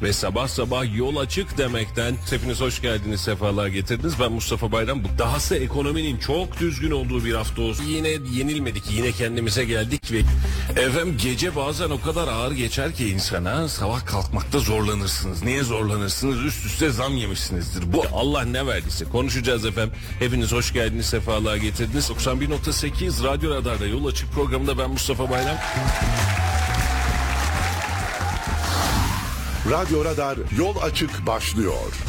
Ve sabah sabah yol açık demekten hepiniz hoş geldiniz, sefalar getirdiniz. Ben Mustafa Bayram. Bu dahası ekonominin çok düzgün olduğu bir hafta olsun. Yine yenilmedik, yine kendimize geldik ve efendim gece bazen o kadar ağır geçer ki insana sabah kalkmakta zorlanırsınız. Niye zorlanırsınız? Üst üste zam yemişsinizdir. Bu Allah ne verdiyse konuşacağız efendim. Hepiniz hoş geldiniz, sefalar getirdiniz. 91.8 Radyo Radar'da yol açık programında ben Mustafa Bayram. Radyo Radar yol açık başlıyor.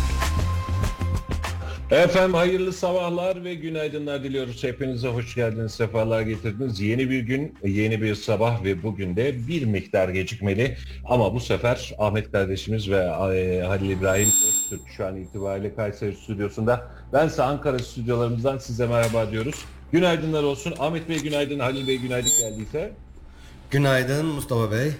Efendim hayırlı sabahlar ve günaydınlar diliyoruz. Hepinize hoş geldiniz, sefalar getirdiniz. Yeni bir gün, yeni bir sabah ve bugün de bir miktar gecikmeli. Ama bu sefer Ahmet kardeşimiz ve e, Halil İbrahim Öztürk şu an itibariyle Kayseri stüdyosunda. Ben ise Ankara stüdyolarımızdan size merhaba diyoruz. Günaydınlar olsun. Ahmet Bey günaydın, Halil Bey günaydın geldiyse. Günaydın Mustafa Bey.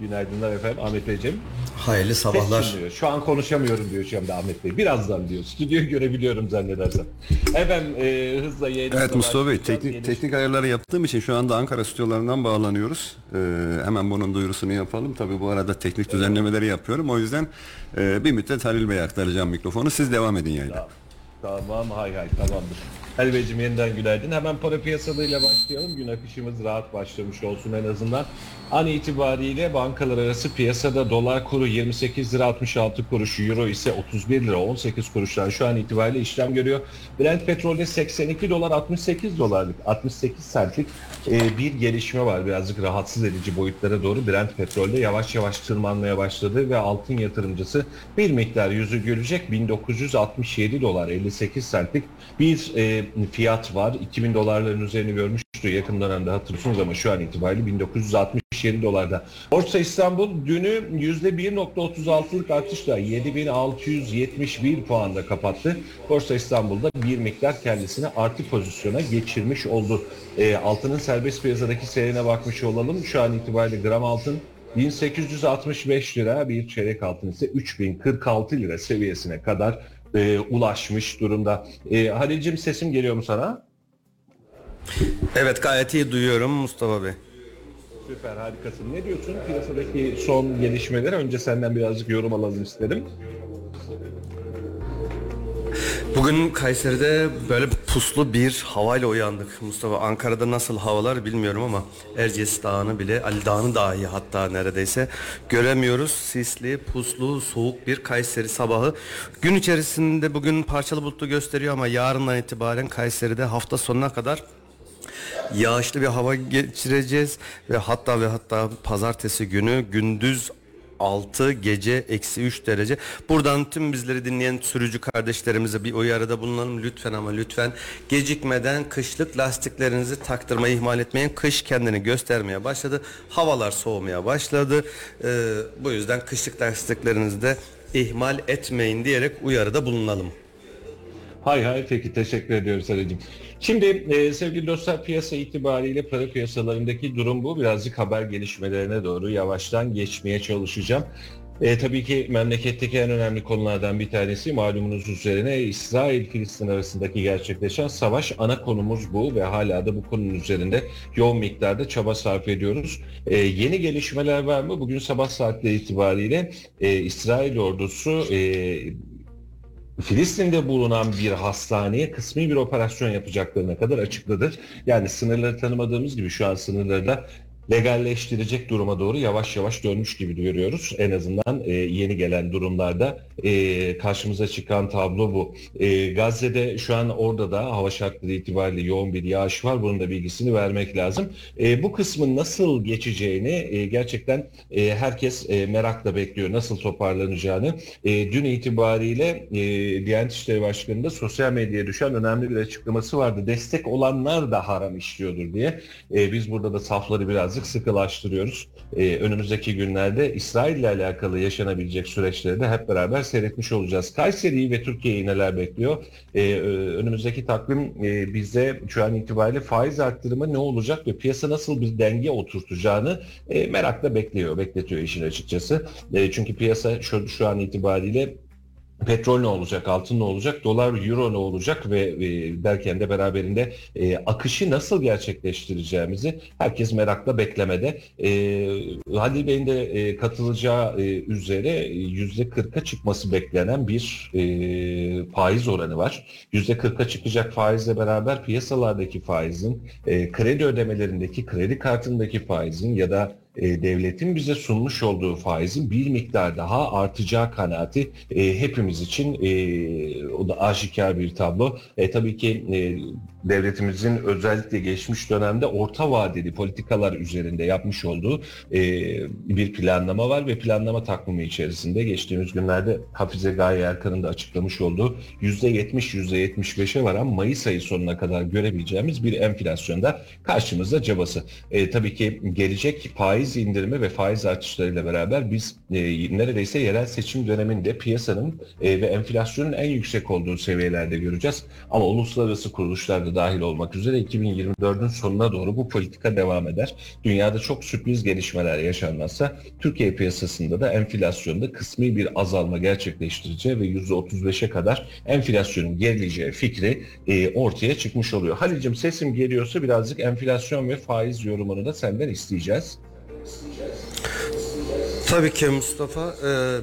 Günaydınlar efendim Ahmet Beyciğim. Hayırlı sabahlar. Şu an konuşamıyorum diyor şu anda Ahmet Bey. Birazdan diyor. Stüdyoyu görebiliyorum zannedersem. Efendim e, hızla yayınımıza Evet Mustafa Bey teknik, Yeni- teknik ayarları yaptığım için şu anda Ankara stüdyolarından bağlanıyoruz. Ee, hemen bunun duyurusunu yapalım. Tabii bu arada teknik düzenlemeleri yapıyorum. O yüzden e, bir müddet Halil Bey'e aktaracağım mikrofonu. Siz devam edin yayına. Tamam hay hay tamamdır. Beyciğim yeniden günaydın. Hemen para piyasalarıyla başlayalım. Gün akışımız rahat başlamış olsun en azından. An itibariyle bankalar arası piyasada dolar kuru 28 lira 66 kuruş, euro ise 31 lira 18 kuruştan şu an itibariyle işlem görüyor. Brent petrolde 82 dolar 68 dolarlık 68 centlik e, bir gelişme var. Birazcık rahatsız edici boyutlara doğru Brent petrolde yavaş yavaş tırmanmaya başladı ve altın yatırımcısı bir miktar yüzü gülecek 1967 dolar 58 centlik bir e, fiyat var. 2000 dolarların üzerini görmüştü yakın dönemde hatırlıyorsunuz ama şu an itibariyle 1967 dolarda. Borsa İstanbul dünü %1.36'lık artışla 7671 puanda kapattı. Borsa İstanbul'da bir miktar kendisini artı pozisyona geçirmiş oldu. E, altının serbest piyasadaki seyrine bakmış olalım. Şu an itibariyle gram altın 1865 lira bir çeyrek altın ise 3046 lira seviyesine kadar e, ulaşmış durumda. E, Halil'cim sesim geliyor mu sana? Evet gayet iyi duyuyorum Mustafa Bey. Süper harikasın. Ne diyorsun piyasadaki son gelişmeler? Önce senden birazcık yorum alalım isterim. Bugün Kayseri'de böyle puslu bir havayla uyandık Mustafa. Ankara'da nasıl havalar bilmiyorum ama Erciyes Dağı'nı bile Ali Dağı'nı dahi hatta neredeyse göremiyoruz. Sisli, puslu, soğuk bir Kayseri sabahı. Gün içerisinde bugün parçalı bulutlu gösteriyor ama yarından itibaren Kayseri'de hafta sonuna kadar yağışlı bir hava geçireceğiz ve hatta ve hatta pazartesi günü gündüz 6 gece eksi 3 derece. Buradan tüm bizleri dinleyen sürücü kardeşlerimize bir uyarıda bulunalım lütfen ama lütfen gecikmeden kışlık lastiklerinizi taktırmayı ihmal etmeyin. Kış kendini göstermeye başladı. Havalar soğumaya başladı. Ee, bu yüzden kışlık lastiklerinizi de ihmal etmeyin diyerek uyarıda bulunalım. Hay hay peki teşekkür ediyoruz Halil'cim. Şimdi e, sevgili dostlar piyasa itibariyle para piyasalarındaki durum bu. Birazcık haber gelişmelerine doğru yavaştan geçmeye çalışacağım. E, tabii ki memleketteki en önemli konulardan bir tanesi malumunuz üzerine İsrail-Filistin arasındaki gerçekleşen savaş ana konumuz bu ve hala da bu konunun üzerinde yoğun miktarda çaba sarf ediyoruz. E, yeni gelişmeler var mı? Bugün sabah saatleri itibariyle e, İsrail ordusu e, Filistin'de bulunan bir hastaneye kısmi bir operasyon yapacaklarına kadar açıkladı. Yani sınırları tanımadığımız gibi şu an sınırları da legalleştirecek duruma doğru yavaş yavaş dönmüş gibi görüyoruz. En azından e, yeni gelen durumlarda e, karşımıza çıkan tablo bu. E, Gazze'de şu an orada da hava şartları itibariyle yoğun bir yağış var. Bunun da bilgisini vermek lazım. E, bu kısmın nasıl geçeceğini e, gerçekten e, herkes e, merakla bekliyor. Nasıl toparlanacağını. E, dün itibariyle e, Diyanet İşleri Başkanı'nda sosyal medyaya düşen önemli bir açıklaması vardı. Destek olanlar da haram işliyordur diye. E, biz burada da safları birazcık sıkılaştırıyoruz. E, önümüzdeki günlerde İsrail ile alakalı yaşanabilecek süreçleri de hep beraber seyretmiş olacağız. Kayseri'yi ve Türkiye'yi neler bekliyor? E, e, önümüzdeki takvim e, bize şu an itibariyle faiz arttırımı ne olacak ve piyasa nasıl bir denge oturtacağını e, merakla bekliyor, bekletiyor işin açıkçası. E, çünkü piyasa şu, şu an itibariyle Petrol ne olacak, altın ne olacak, dolar, euro ne olacak ve e, derken de beraberinde e, akışı nasıl gerçekleştireceğimizi herkes merakla beklemede. E, Halil Bey'in de e, katılacağı e, üzere yüzde 40'a çıkması beklenen bir e, faiz oranı var. Yüzde 40'a çıkacak faizle beraber piyasalardaki faizin, e, kredi ödemelerindeki, kredi kartındaki faizin ya da e, devletin bize sunmuş olduğu faizin bir miktar daha artacağı kanaati e, hepimiz için e, o da aşikar bir tablo. E, tabii ki e, devletimizin özellikle geçmiş dönemde orta vadeli politikalar üzerinde yapmış olduğu e, bir planlama var ve planlama takvimi içerisinde geçtiğimiz günlerde Hafize Gaye Erkan'ın da açıklamış olduğu %70 %75'e varan Mayıs ayı sonuna kadar görebileceğimiz bir enflasyonda karşımızda cabası. E, tabii ki gelecek faiz indirimi ve faiz artışlarıyla beraber biz e, neredeyse yerel seçim döneminde piyasanın e, ve enflasyonun en yüksek olduğu seviyelerde göreceğiz. Ama uluslararası kuruluşlar da dahil olmak üzere 2024'ün sonuna doğru bu politika devam eder. Dünyada çok sürpriz gelişmeler yaşanmazsa Türkiye piyasasında da enflasyonda kısmi bir azalma gerçekleştireceği ve %35'e kadar enflasyonun gerileyeceği fikri e, ortaya çıkmış oluyor. Halil'cim sesim geliyorsa birazcık enflasyon ve faiz yorumunu da senden isteyeceğiz. Tabii ki Mustafa. Ee,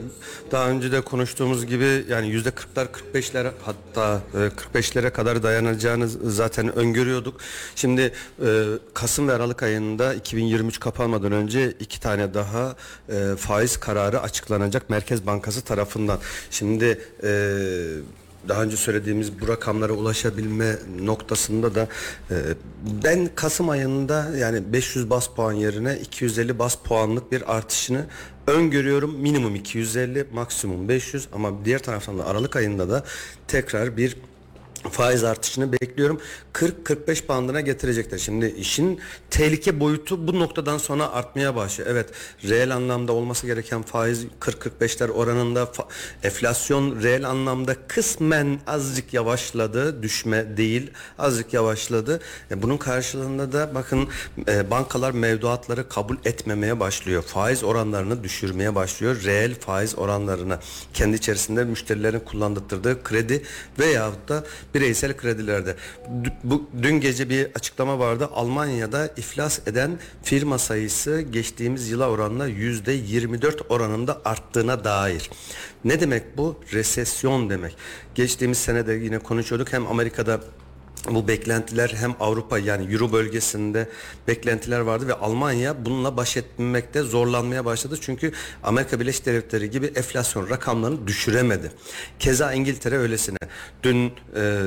daha önce de konuştuğumuz gibi yani yüzde 40'lar 45'lere hatta e, 45'lere kadar dayanacağını zaten öngörüyorduk. Şimdi e, Kasım ve Aralık ayında 2023 kapanmadan önce iki tane daha e, faiz kararı açıklanacak Merkez Bankası tarafından. Şimdi e, daha önce söylediğimiz bu rakamlara ulaşabilme noktasında da e, ben Kasım ayında yani 500 bas puan yerine 250 bas puanlık bir artışını öngörüyorum. Minimum 250, maksimum 500 ama diğer taraftan da Aralık ayında da tekrar bir faiz artışını bekliyorum. 40-45 bandına getirecekler. Şimdi işin tehlike boyutu bu noktadan sonra artmaya başlıyor. Evet reel anlamda olması gereken faiz 40-45'ler oranında enflasyon reel anlamda kısmen azıcık yavaşladı. Düşme değil azıcık yavaşladı. E, bunun karşılığında da bakın e, bankalar mevduatları kabul etmemeye başlıyor. Faiz oranlarını düşürmeye başlıyor. Reel faiz oranlarını kendi içerisinde müşterilerin kullandırdığı kredi veyahut da bireysel kredilerde. Bu dün gece bir açıklama vardı. Almanya'da iflas eden firma sayısı geçtiğimiz yıla oranla yüzde 24 oranında arttığına dair. Ne demek bu? Resesyon demek. Geçtiğimiz senede yine konuşuyorduk. Hem Amerika'da bu beklentiler hem Avrupa yani Euro bölgesinde beklentiler vardı ve Almanya bununla baş etmekte zorlanmaya başladı. Çünkü Amerika Birleşik Devletleri gibi enflasyon rakamlarını düşüremedi. Keza İngiltere öylesine. Dün e,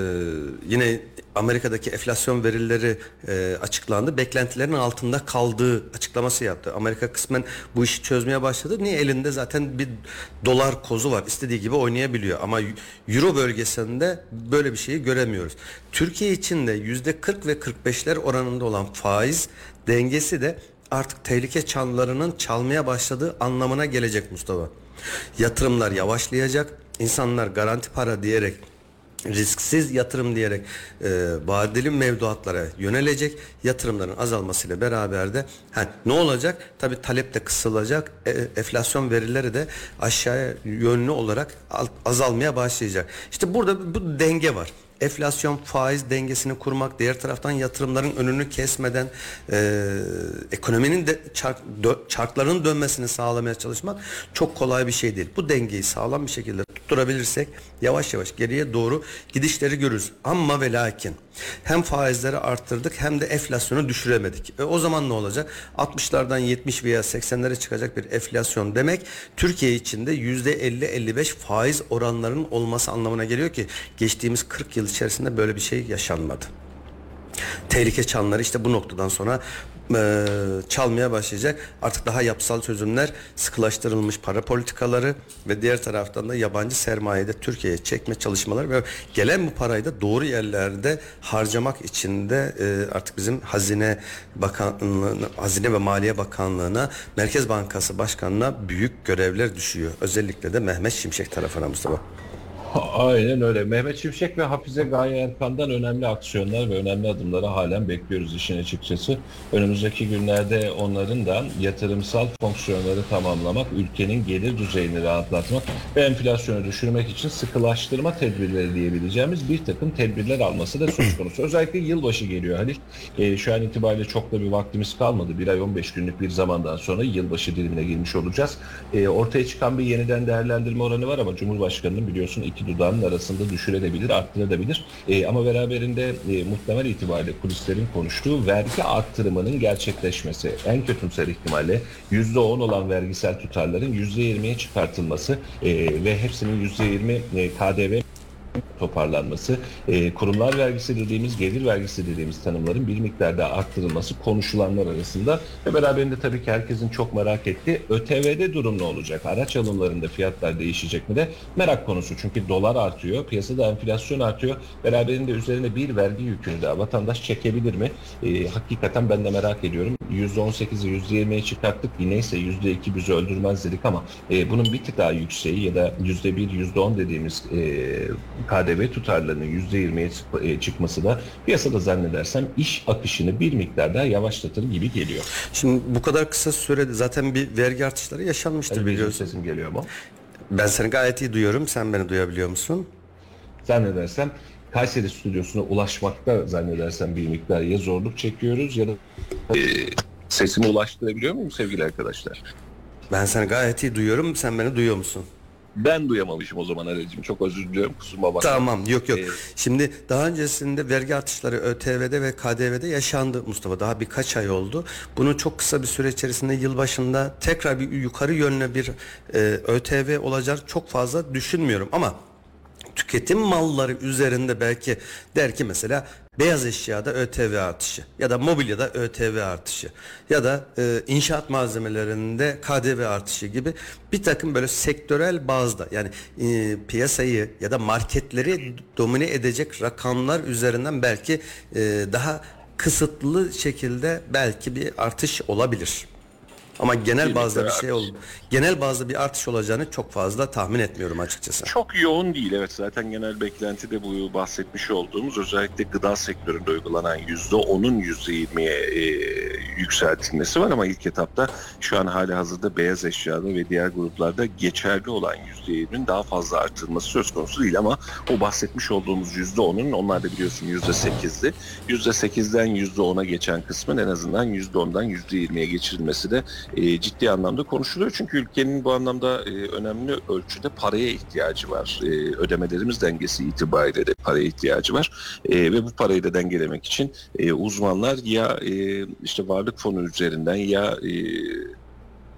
yine Amerika'daki enflasyon verileri e, açıklandı. Beklentilerin altında kaldığı açıklaması yaptı. Amerika kısmen bu işi çözmeye başladı. Niye elinde zaten bir dolar kozu var. İstediği gibi oynayabiliyor. Ama Euro bölgesinde böyle bir şeyi göremiyoruz. Türkiye için de yüzde 40 ve 45'ler oranında olan faiz dengesi de artık tehlike çanlarının çalmaya başladığı anlamına gelecek Mustafa. Yatırımlar yavaşlayacak. İnsanlar garanti para diyerek risksiz yatırım diyerek e, vadeli mevduatlara yönelecek yatırımların azalmasıyla beraber de ha, ne olacak? Tabi talep de kısılacak. E, enflasyon verileri de aşağıya yönlü olarak azalmaya başlayacak. İşte burada bu denge var enflasyon faiz dengesini kurmak, diğer taraftan yatırımların önünü kesmeden e, ekonominin de çark, dö- çarkların dönmesini sağlamaya çalışmak çok kolay bir şey değil. Bu dengeyi sağlam bir şekilde tutturabilirsek yavaş yavaş geriye doğru gidişleri görürüz. Ama ve lakin hem faizleri arttırdık hem de enflasyonu düşüremedik. E, o zaman ne olacak? 60'lardan 70 veya 80'lere çıkacak bir enflasyon demek Türkiye içinde %50-55 faiz oranlarının olması anlamına geliyor ki geçtiğimiz 40 yıl içerisinde böyle bir şey yaşanmadı. Tehlike çanları işte bu noktadan sonra e, çalmaya başlayacak. Artık daha yapısal çözümler, sıkılaştırılmış para politikaları ve diğer taraftan da yabancı sermayede Türkiye'ye çekme çalışmaları ve gelen bu parayı da doğru yerlerde harcamak için de e, artık bizim Hazine Bakanlığı'na, Hazine ve Maliye Bakanlığı'na, Merkez Bankası Başkanı'na büyük görevler düşüyor. Özellikle de Mehmet Şimşek tarafına Mustafa. Aynen öyle. Mehmet Şimşek ve Hafize Gaye Erkan'dan önemli aksiyonlar ve önemli adımları halen bekliyoruz işin açıkçası. Önümüzdeki günlerde onların da yatırımsal fonksiyonları tamamlamak, ülkenin gelir düzeyini rahatlatmak ve enflasyonu düşürmek için sıkılaştırma tedbirleri diyebileceğimiz bir takım tedbirler alması da söz konusu. Özellikle yılbaşı geliyor Halil. Ee, şu an itibariyle çok da bir vaktimiz kalmadı. Bir ay 15 günlük bir zamandan sonra yılbaşı dilimine girmiş olacağız. Ee, ortaya çıkan bir yeniden değerlendirme oranı var ama Cumhurbaşkanı'nın biliyorsun iki dudağının arasında düşürebilir, arttırabilir. Ee, ama beraberinde e, muhtemel itibariyle kulislerin konuştuğu vergi arttırımının gerçekleşmesi. En kötümser ihtimalle %10 olan vergisel tutarların %20'ye çıkartılması e, ve hepsinin %20 e, KDV toparlanması, e, kurumlar vergisi dediğimiz, gelir vergisi dediğimiz tanımların bir miktarda arttırılması konuşulanlar arasında ve beraberinde tabii ki herkesin çok merak ettiği ÖTV'de durum ne olacak? Araç alımlarında fiyatlar değişecek mi de merak konusu. Çünkü dolar artıyor, piyasada enflasyon artıyor. Beraberinde üzerine bir vergi yükünü de vatandaş çekebilir mi? E, hakikaten ben de merak ediyorum. %18'i %20'ye çıkarttık. Yine ise %2 bizi öldürmez dedik ama e, bunun bir tık daha yükseği ya da %1, %10 dediğimiz e, KDV tutarlarının %20'ye çık- e, çıkması da piyasada zannedersem iş akışını bir miktar daha yavaşlatır gibi geliyor. Şimdi bu kadar kısa sürede zaten bir vergi artışları yaşanmıştır benim biliyorsun. sesim geliyor mu? Ben seni gayet iyi duyuyorum. Sen beni duyabiliyor musun? Zannedersem Kayseri stüdyosuna ulaşmakta zannedersem bir miktar ya zorluk çekiyoruz ya da e, sesimi ulaştırabiliyor muyum sevgili arkadaşlar? Ben seni gayet iyi duyuyorum. Sen beni duyuyor musun? Ben duyamamışım o zaman Arecim. Çok özür diliyorum kusuruma bakma. Tamam yok yok. Ee, Şimdi daha öncesinde vergi artışları ÖTV'de ve KDV'de yaşandı Mustafa. Daha birkaç ay oldu. Bunu çok kısa bir süre içerisinde yılbaşında tekrar bir yukarı yönlü bir e, ÖTV olacak çok fazla düşünmüyorum ama tüketim malları üzerinde belki der ki mesela beyaz eşyada ÖTV artışı ya da mobilyada ÖTV artışı ya da e, inşaat malzemelerinde KDV artışı gibi bir takım böyle sektörel bazda yani e, piyasayı ya da marketleri domine edecek rakamlar üzerinden belki e, daha kısıtlı şekilde belki bir artış olabilir. Ama genel bazda bir şey artış. ol genel bazda bir artış olacağını çok fazla tahmin etmiyorum açıkçası. Çok yoğun değil evet zaten genel beklenti de bu bahsetmiş olduğumuz özellikle gıda sektöründe uygulanan %10'un %20'ye e, yükseltilmesi var ama ilk etapta şu an hali hazırda beyaz eşyada ve diğer gruplarda geçerli olan %20'nin daha fazla artırılması söz konusu değil ama o bahsetmiş olduğumuz %10'un onlar da biliyorsun %8'di. %8'den %10'a geçen kısmın en azından %10'dan %20'ye geçirilmesi de e, ciddi anlamda konuşuluyor. Çünkü ülkenin bu anlamda e, önemli ölçüde paraya ihtiyacı var. E, ödemelerimiz dengesi itibariyle de paraya ihtiyacı var. E, ve bu parayı da dengelemek için e, uzmanlar ya e, işte varlık fonu üzerinden ya e,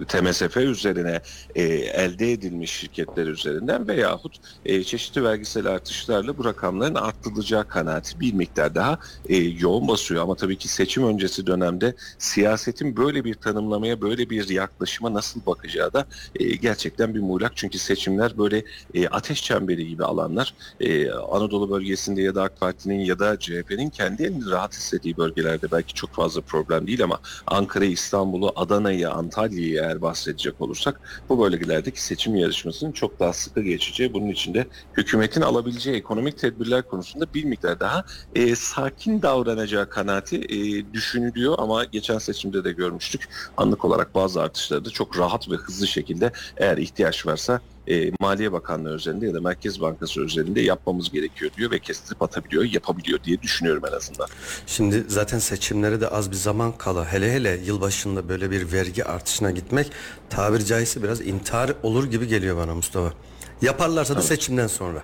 TMSF üzerine e, elde edilmiş şirketler üzerinden veyahut e, çeşitli vergisel artışlarla bu rakamların arttırılacağı kanaati bir miktar daha e, yoğun basıyor. Ama tabii ki seçim öncesi dönemde siyasetin böyle bir tanımlamaya, böyle bir yaklaşıma nasıl bakacağı da e, gerçekten bir muğlak. Çünkü seçimler böyle e, ateş çemberi gibi alanlar. E, Anadolu bölgesinde ya da AK Parti'nin ya da CHP'nin kendi elini rahat hissettiği bölgelerde belki çok fazla problem değil ama Ankara'yı, İstanbul'u, Adana'yı, Antalya'yı eğer bahsedecek olursak bu bölgelerdeki seçim yarışmasının çok daha sıkı geçeceği, bunun içinde hükümetin alabileceği ekonomik tedbirler konusunda bir miktar daha e, sakin davranacağı kanaati e, düşünülüyor ama geçen seçimde de görmüştük. Anlık olarak bazı artışları da çok rahat ve hızlı şekilde eğer ihtiyaç varsa e, Maliye Bakanlığı üzerinde ya da Merkez Bankası üzerinde yapmamız gerekiyor diyor ve kestirip atabiliyor, yapabiliyor diye düşünüyorum en azından. Şimdi zaten seçimlere de az bir zaman kala hele hele yılbaşında böyle bir vergi artışına gitmek tabiri caizse biraz intihar olur gibi geliyor bana Mustafa. Yaparlarsa da seçimden sonra.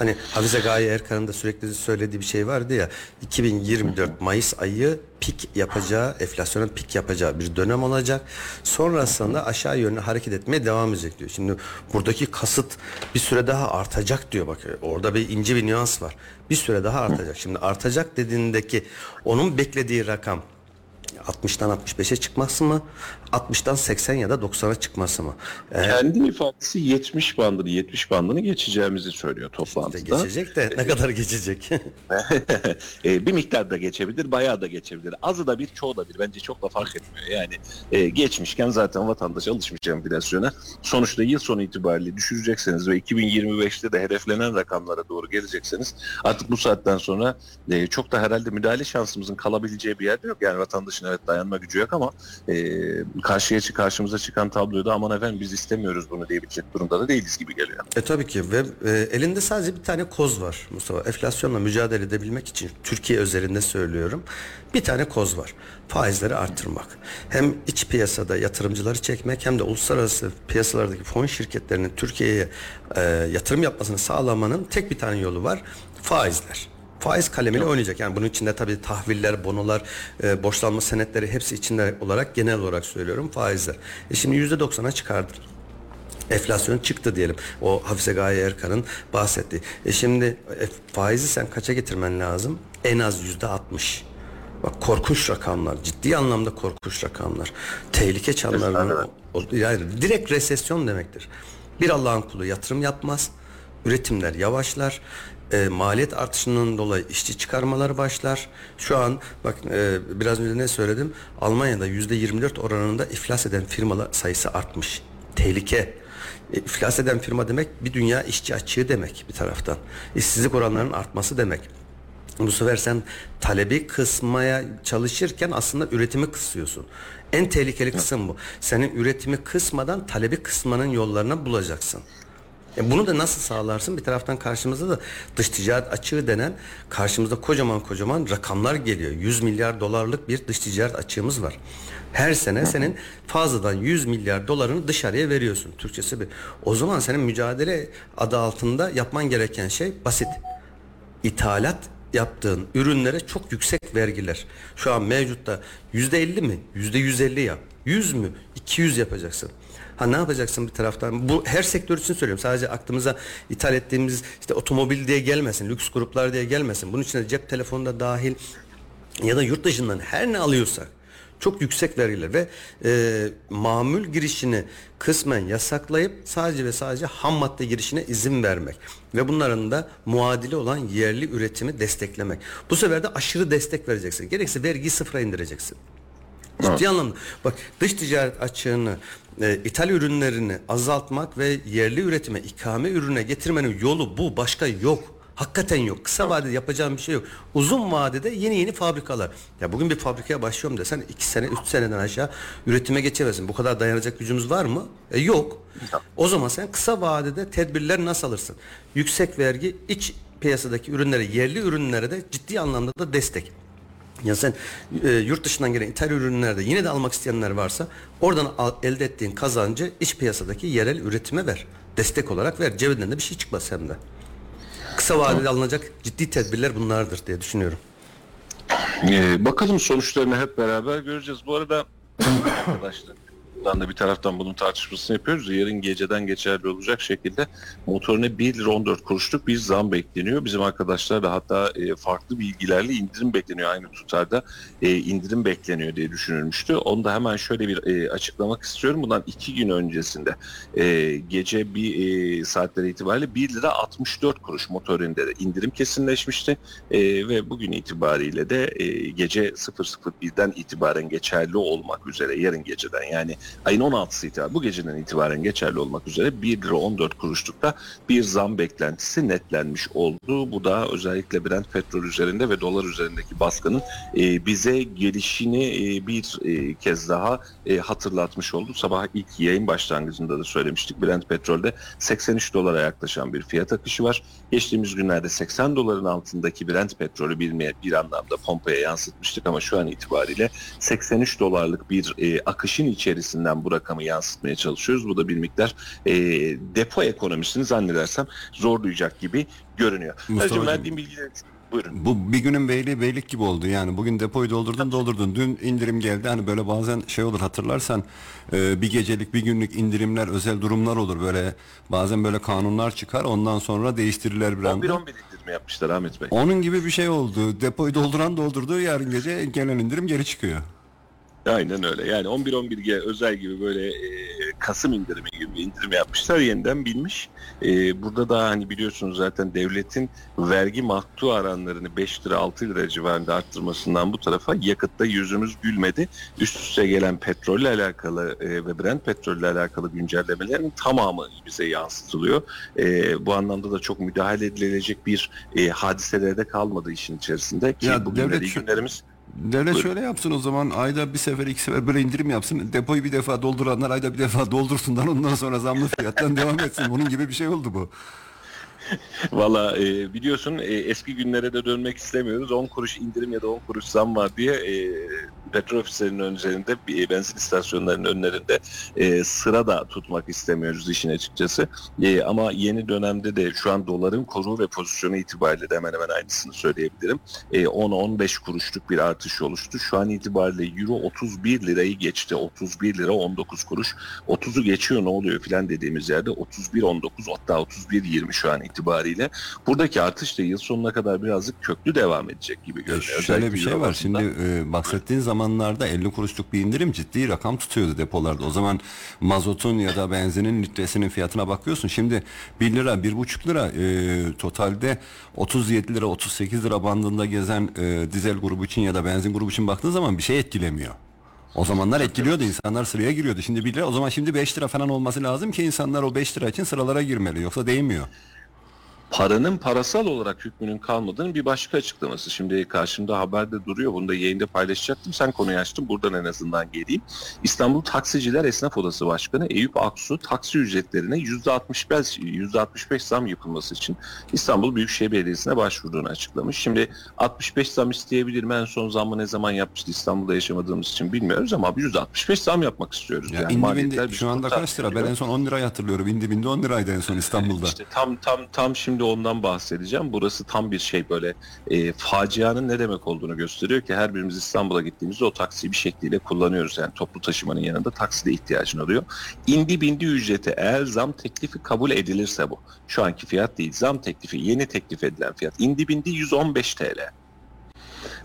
Hani Hafize Gaye Erkan'ın da sürekli söylediği bir şey vardı ya 2024 Mayıs ayı pik yapacağı, enflasyonun pik yapacağı bir dönem olacak. Sonrasında aşağı yönlü hareket etmeye devam edecek diyor. Şimdi buradaki kasıt bir süre daha artacak diyor bak. Orada bir ince bir nüans var. Bir süre daha artacak. Şimdi artacak dediğindeki onun beklediği rakam 60'tan 65'e çıkması mı? 60'tan 80 ya da 90'a çıkması mı? Eğer Kendi ifadesi 70 bandını 70 bandını geçeceğimizi söylüyor toplantıda. geçecek de ne kadar geçecek? e, bir miktar da geçebilir, bayağı da geçebilir. Azı da bir, çoğu da bir. Bence çok da fark etmiyor. Yani e, geçmişken zaten vatandaş alışmış enflasyona. Sonuçta yıl sonu itibariyle düşürecekseniz ve 2025'te de hedeflenen rakamlara doğru gelecekseniz artık bu saatten sonra e, çok da herhalde müdahale şansımızın kalabileceği bir yerde yok. Yani vatandaşın evet dayanma gücü yok ama e, karşıya karşımıza çıkan tabloyu da aman efendim biz istemiyoruz bunu diyebilecek durumda da değiliz gibi geliyor. E tabii ki ve e, elinde sadece bir tane koz var Mustafa. Enflasyonla mücadele edebilmek için Türkiye özelinde söylüyorum. Bir tane koz var. Faizleri arttırmak. Hem iç piyasada yatırımcıları çekmek hem de uluslararası piyasalardaki fon şirketlerinin Türkiye'ye e, yatırım yapmasını sağlamanın tek bir tane yolu var. Faizler. Faiz kalemiyle oynayacak. Yani bunun içinde tabii tahviller, bonolar, e, borçlanma senetleri hepsi içinde olarak genel olarak söylüyorum faizler. E şimdi %90'a çıkardır enflasyon çıktı diyelim. O Hafize Gaye Erkan'ın bahsettiği. E şimdi e, faizi sen kaça getirmen lazım? En az yüzde altmış. Bak korkunç rakamlar. Ciddi anlamda korkunç rakamlar. Tehlike çanlarının yani direkt resesyon demektir. Bir Allah'ın kulu yatırım yapmaz. Üretimler yavaşlar. E, maliyet artışının dolayı işçi çıkarmalar başlar. Şu an bak e, biraz önce ne söyledim? Almanya'da yüzde 24 oranında iflas eden firmalar sayısı artmış. Tehlike. E, iflas eden firma demek bir dünya işçi açığı demek bir taraftan. İşsizlik oranlarının artması demek. Bu sefer sen talebi kısmaya çalışırken aslında üretimi kısıyorsun. En tehlikeli kısım bu. Senin üretimi kısmadan talebi kısmanın yollarına bulacaksın. E bunu da nasıl sağlarsın? Bir taraftan karşımızda da dış ticaret açığı denen karşımızda kocaman kocaman rakamlar geliyor. 100 milyar dolarlık bir dış ticaret açığımız var. Her sene senin fazladan 100 milyar dolarını dışarıya veriyorsun. Türkçesi bir. O zaman senin mücadele adı altında yapman gereken şey basit ithalat yaptığın ürünlere çok yüksek vergiler. Şu an mevcutta yüzde elli mi? Yüzde yüz elli yap. Yüz mü? 200 yapacaksın. Ha ne yapacaksın bir taraftan? Bu her sektör için söylüyorum. Sadece aklımıza ithal ettiğimiz işte otomobil diye gelmesin, lüks gruplar diye gelmesin. Bunun içine cep telefonu da dahil ya da yurt dışından her ne alıyorsak çok yüksek vergiler ve e, mamul girişini kısmen yasaklayıp sadece ve sadece ham madde girişine izin vermek ve bunların da muadili olan yerli üretimi desteklemek. Bu sefer de aşırı destek vereceksin. Gerekse vergiyi sıfıra indireceksin. Ciddi anlamda. Bak dış ticaret açığını, e, ithal ürünlerini azaltmak ve yerli üretime, ikame ürüne getirmenin yolu bu. Başka yok. Hakikaten yok. Kısa vadede yapacağım bir şey yok. Uzun vadede yeni yeni fabrikalar. Ya bugün bir fabrikaya başlıyorum desen iki sene, üç seneden aşağı üretime geçemezsin. Bu kadar dayanacak gücümüz var mı? E, yok. O zaman sen kısa vadede tedbirler nasıl alırsın? Yüksek vergi iç piyasadaki ürünlere, yerli ürünlere de ciddi anlamda da destek. Ya sen e, yurt dışından gelen ithal ürünlerde yine de almak isteyenler varsa oradan al- elde ettiğin kazancı iç piyasadaki yerel üretime ver. Destek olarak ver. Cebinden de bir şey çıkmaz hem de. Kısa vadede alınacak ciddi tedbirler bunlardır diye düşünüyorum. Ee, bakalım sonuçlarını hep beraber göreceğiz. Bu arada arkadaşlar da bir taraftan bunun tartışmasını yapıyoruz. ya, Yarın geceden geçerli olacak şekilde motorine 1 lira 14 kuruşluk bir zam bekleniyor. Bizim arkadaşlar da hatta e, farklı bilgilerle indirim bekleniyor aynı tutarda e, indirim bekleniyor diye düşünülmüştü. Onu da hemen şöyle bir e, açıklamak istiyorum. Bundan iki gün öncesinde e, gece bir e, saatleri itibariyle 1 lira 64 kuruş motorinde de indirim kesinleşmişti. E, ve bugün itibariyle de e, gece 001'den itibaren geçerli olmak üzere yarın geceden yani ayın 16'sı itibaren bu geceden itibaren geçerli olmak üzere 1 lira 14 kuruşlukta bir zam beklentisi netlenmiş oldu. Bu da özellikle Brent petrol üzerinde ve dolar üzerindeki baskının e, bize gelişini e, bir e, kez daha e, hatırlatmış oldu. Sabah ilk yayın başlangıcında da söylemiştik. Brent petrolde 83 dolara yaklaşan bir fiyat akışı var. Geçtiğimiz günlerde 80 doların altındaki Brent petrolü bir, bir anlamda pompaya yansıtmıştık ama şu an itibariyle 83 dolarlık bir e, akışın içerisinden bu rakamı yansıtmaya çalışıyoruz. Bu da bir miktar e, depo ekonomisini zannedersem zorlayacak gibi görünüyor. Hocam. verdiğim bilgiler buyurun. Bu bir günün beyliği beylik gibi oldu yani. Bugün depoyu doldurdun doldurdun. Dün indirim geldi. Hani böyle bazen şey olur hatırlarsan e, bir gecelik bir günlük indirimler özel durumlar olur. Böyle bazen böyle kanunlar çıkar. Ondan sonra değiştirirler bir anda. 11-11 indirme yapmışlar Ahmet Bey. Onun gibi bir şey oldu. Depoyu dolduran doldurdu. Yarın gece gelen indirim geri çıkıyor. Aynen öyle. Yani 11-11G özel gibi böyle e, Kasım indirimi gibi bir indirim yapmışlar. Yeniden bilmiş. E, burada da hani biliyorsunuz zaten devletin vergi mahtu aranlarını 5 lira 6 lira civarında arttırmasından bu tarafa yakıtta yüzümüz gülmedi. Üst üste gelen petrolle alakalı e, ve Brent petrolle alakalı güncellemelerin tamamı bize yansıtılıyor. E, bu anlamda da çok müdahale edilecek bir e, hadiselerde kalmadı işin içerisinde. Ki Ya bugünleri devlet günlerimiz Devlet Buyurun. şöyle yapsın o zaman ayda bir sefer iki sefer böyle indirim yapsın. Depoyu bir defa dolduranlar ayda bir defa doldursunlar ondan sonra zamlı fiyattan devam etsin. Bunun gibi bir şey oldu bu. Valla e, biliyorsun e, eski günlere de dönmek istemiyoruz. 10 kuruş indirim ya da 10 kuruş zam var diye e, petrol ofislerinin bir benzin istasyonlarının önlerinde e, sıra da tutmak istemiyoruz işin açıkçası. E, ama yeni dönemde de şu an doların kuru ve pozisyonu itibariyle de hemen hemen aynısını söyleyebilirim. E, 10-15 kuruşluk bir artış oluştu. Şu an itibariyle euro 31 lirayı geçti. 31 lira 19 kuruş. 30'u geçiyor ne oluyor filan dediğimiz yerde 31-19 hatta 31-20 şu an itibariyle. Buradaki artış da yıl sonuna kadar birazcık köklü devam edecek gibi görünüyor. Şöyle Özellikle bir şey var. Şimdi e, bahsettiğin zamanlarda 50 kuruşluk bir indirim ciddi rakam tutuyordu depolarda. O zaman mazotun ya da benzinin litresinin fiyatına bakıyorsun. Şimdi 1 lira, 1,5 lira e, totalde 37 lira, 38 lira bandında gezen e, dizel grubu için ya da benzin grubu için baktığın zaman bir şey etkilemiyor. O zamanlar etkiliyordu insanlar sıraya giriyordu. Şimdi 1 lira o zaman şimdi 5 lira falan olması lazım ki insanlar o 5 lira için sıralara girmeli. Yoksa değmiyor. Paranın parasal olarak hükmünün kalmadığının bir başka açıklaması. Şimdi karşımda haberde duruyor. Bunu da yayında paylaşacaktım. Sen konuyu açtın. Buradan en azından geleyim. İstanbul Taksiciler Esnaf Odası Başkanı Eyüp Aksu taksi ücretlerine %65, %65 zam yapılması için İstanbul Büyükşehir Belediyesi'ne başvurduğunu açıklamış. Şimdi 65 zam isteyebilir mi? En son zammı ne zaman yapmıştı? İstanbul'da yaşamadığımız için bilmiyoruz ama %65 zam yapmak istiyoruz. Ya yani indi bindi şu anda kaç lira? Ben en son 10 lirayı hatırlıyorum. İndi bindi 10 liraydı en son İstanbul'da. İşte tam tam tam şimdi ondan bahsedeceğim. Burası tam bir şey böyle e, facianın ne demek olduğunu gösteriyor ki her birimiz İstanbul'a gittiğimizde o taksiyi bir şekliyle kullanıyoruz. Yani toplu taşımanın yanında takside ihtiyacın oluyor. İndi bindi ücreti eğer zam teklifi kabul edilirse bu. Şu anki fiyat değil. Zam teklifi yeni teklif edilen fiyat. İndi bindi 115 TL.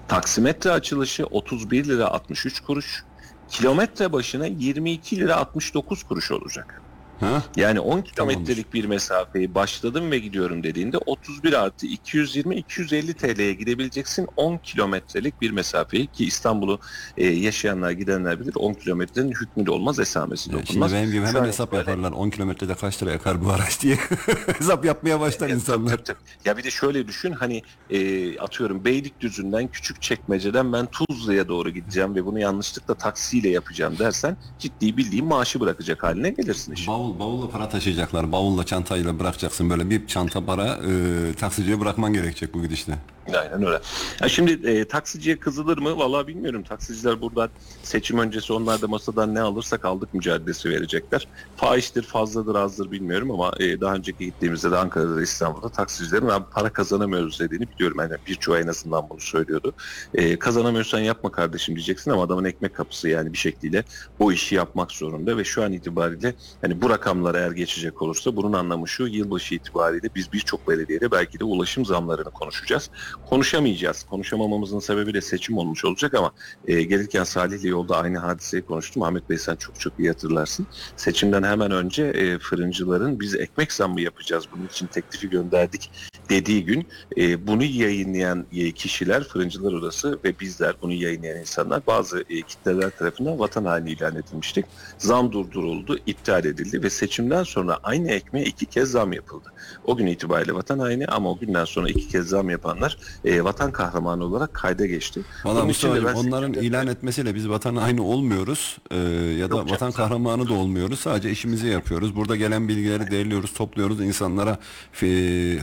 Taksimetre açılışı 31 lira 63 kuruş. Kilometre başına 22 lira 69 kuruş olacak. Ha? Yani 10 kilometrelik bir mesafeyi başladım ve gidiyorum dediğinde 31 artı 220-250 TL'ye gidebileceksin 10 kilometrelik bir mesafeyi ki İstanbul'u e, yaşayanlar gidenler bilir 10 kilometrenin hükmü de olmaz esamesi de Ya Şimdi okunmaz. benim gibi hemen hesap itibariyle- yaparlar. 10 kilometrede kaç lira yakar bu araç diye. hesap yapmaya başlar Ya, insanlar. tabii, tabii. Ya bir de şöyle düşün hani e, atıyorum Beylikdüzü'nden küçük çekmeceden ben Tuzla'ya doğru gideceğim ve bunu yanlışlıkla taksiyle yapacağım dersen ciddi bildiğin maaşı bırakacak haline gelirsin işte. Bavul, bavulla para taşıyacaklar. Bavulla çantayla bırakacaksın. Böyle bir çanta para e, taksiciye bırakman gerekecek bu gidişle. Aynen öyle. Ya şimdi e, taksiciye kızılır mı? Vallahi bilmiyorum. Taksiciler buradan seçim öncesi onlar da masadan ne alırsak aldık mücadelesi verecekler. Fahiştir, fazladır, azdır bilmiyorum ama e, daha önceki gittiğimizde de Ankara'da da İstanbul'da taksicilerin "Abi para kazanamıyoruz dediğini biliyorum. Yani birçoğu en azından bunu söylüyordu. E, kazanamıyorsan yapma kardeşim diyeceksin ama adamın ekmek kapısı yani bir şekliyle o işi yapmak zorunda ve şu an itibariyle hani bu rakamlar eğer geçecek olursa bunun anlamı şu yılbaşı itibariyle biz birçok belediyede belki de ulaşım zamlarını konuşacağız konuşamayacağız. Konuşamamamızın sebebi de seçim olmuş olacak ama e, gelirken Salih'le yolda aynı hadiseyi konuştum. Ahmet Bey sen çok çok iyi hatırlarsın. Seçimden hemen önce e, fırıncıların biz ekmek zammı yapacağız bunun için teklifi gönderdik dediği gün e, bunu yayınlayan e, kişiler Fırıncılar Odası ve bizler bunu yayınlayan insanlar bazı e, kitleler tarafından vatan haini ilan edilmiştik. Zam durduruldu, iptal edildi ve seçimden sonra aynı ekmeğe iki kez zam yapıldı. O gün itibariyle vatan haini ama o günden sonra iki kez zam yapanlar e, vatan kahramanı olarak kayda geçti. Valla Bunun için de Mustafa ben onların seçimde- ilan etmesiyle biz vatan aynı olmuyoruz e, ya da Yok vatan canım. kahramanı da olmuyoruz. Sadece işimizi yapıyoruz. Burada gelen bilgileri değerliyoruz, topluyoruz, insanlara e,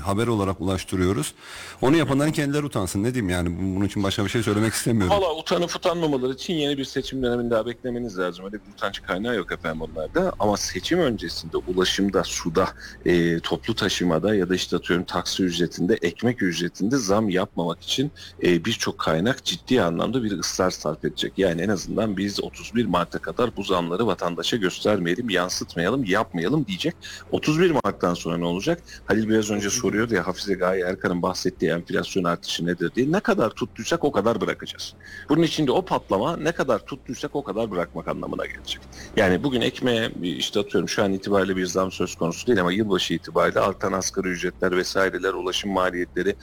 haber olarak ulaştırıyoruz. Onu yapanların kendileri utansın. Ne diyeyim yani bunun için başka bir şey söylemek istemiyorum. Valla utanıp utanmamaları için yeni bir seçim dönemini daha beklemeniz lazım. Öyle bir utanç kaynağı yok efendim onlarda. Ama seçim öncesinde ulaşımda, suda, e, toplu taşımada ya da işte atıyorum taksi ücretinde, ekmek ücretinde zam yapmamak için e, birçok kaynak ciddi anlamda bir ısrar sarf edecek. Yani en azından biz 31 Mart'a kadar bu zamları vatandaşa göstermeyelim, yansıtmayalım, yapmayalım diyecek. 31 Mart'tan sonra ne olacak? Halil biraz önce soruyordu ya Hafize Gaye Erkan'ın bahsettiği enflasyon artışı nedir diye. Ne kadar tuttuysak o kadar bırakacağız. Bunun içinde o patlama ne kadar tuttuysak o kadar bırakmak anlamına gelecek. Yani bugün ekmeğe işte atıyorum şu an itibariyle bir zam söz konusu değil ama yılbaşı itibariyle artan asgari ücretler vesaireler, ulaşım maliyetleri,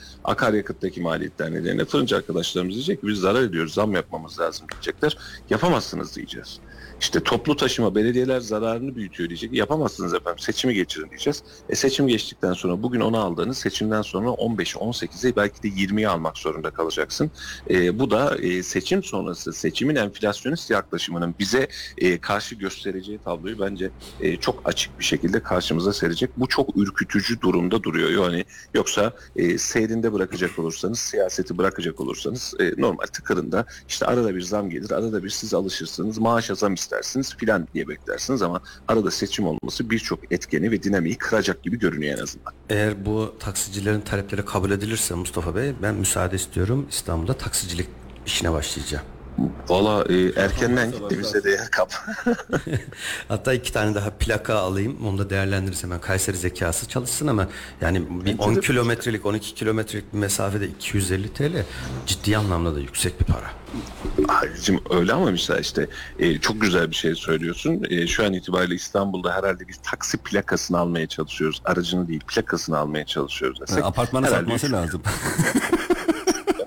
akaryakıttaki maliyetler nedeniyle fırıncı arkadaşlarımız diyecek ki biz zarar ediyoruz zam yapmamız lazım diyecekler. Yapamazsınız diyeceğiz. İşte toplu taşıma belediyeler zararını büyütüyor diyecek. Yapamazsınız efendim seçimi geçirin diyeceğiz. E seçim geçtikten sonra bugün onu aldığınız seçimden sonra 15'i 18'i belki de 20'yi almak zorunda kalacaksın. E, bu da e, seçim sonrası seçimin enflasyonist yaklaşımının bize e, karşı göstereceği tabloyu bence e, çok açık bir şekilde karşımıza serecek. Bu çok ürkütücü durumda duruyor. Yani yoksa e, seyrinde bırakacak olursanız, siyaseti bırakacak olursanız e, normal tıkırında işte arada bir zam gelir, arada bir siz alışırsınız, maaşa zam istersiniz filan diye beklersiniz ama arada seçim olması birçok etkeni ve dinamiği kıracak gibi görünüyor en azından. Eğer bu taksicilerin talepleri kabul edilirse Mustafa Bey ben müsaade istiyorum İstanbul'da taksicilik işine başlayacağım. Valla e, erkenden gitti bize de yer kap. Hatta iki tane daha plaka alayım. Onu da değerlendiririz hemen. Kayseri zekası çalışsın ama yani bir 10 kilometrelik 12 kilometrelik bir mesafede 250 TL ciddi anlamda da yüksek bir para. Halicim öyle ama mesela işte e, çok güzel bir şey söylüyorsun. E, şu an itibariyle İstanbul'da herhalde bir taksi plakasını almaya çalışıyoruz. Aracını değil plakasını almaya çalışıyoruz desek. Yani apartmanı herhalde satması lazım.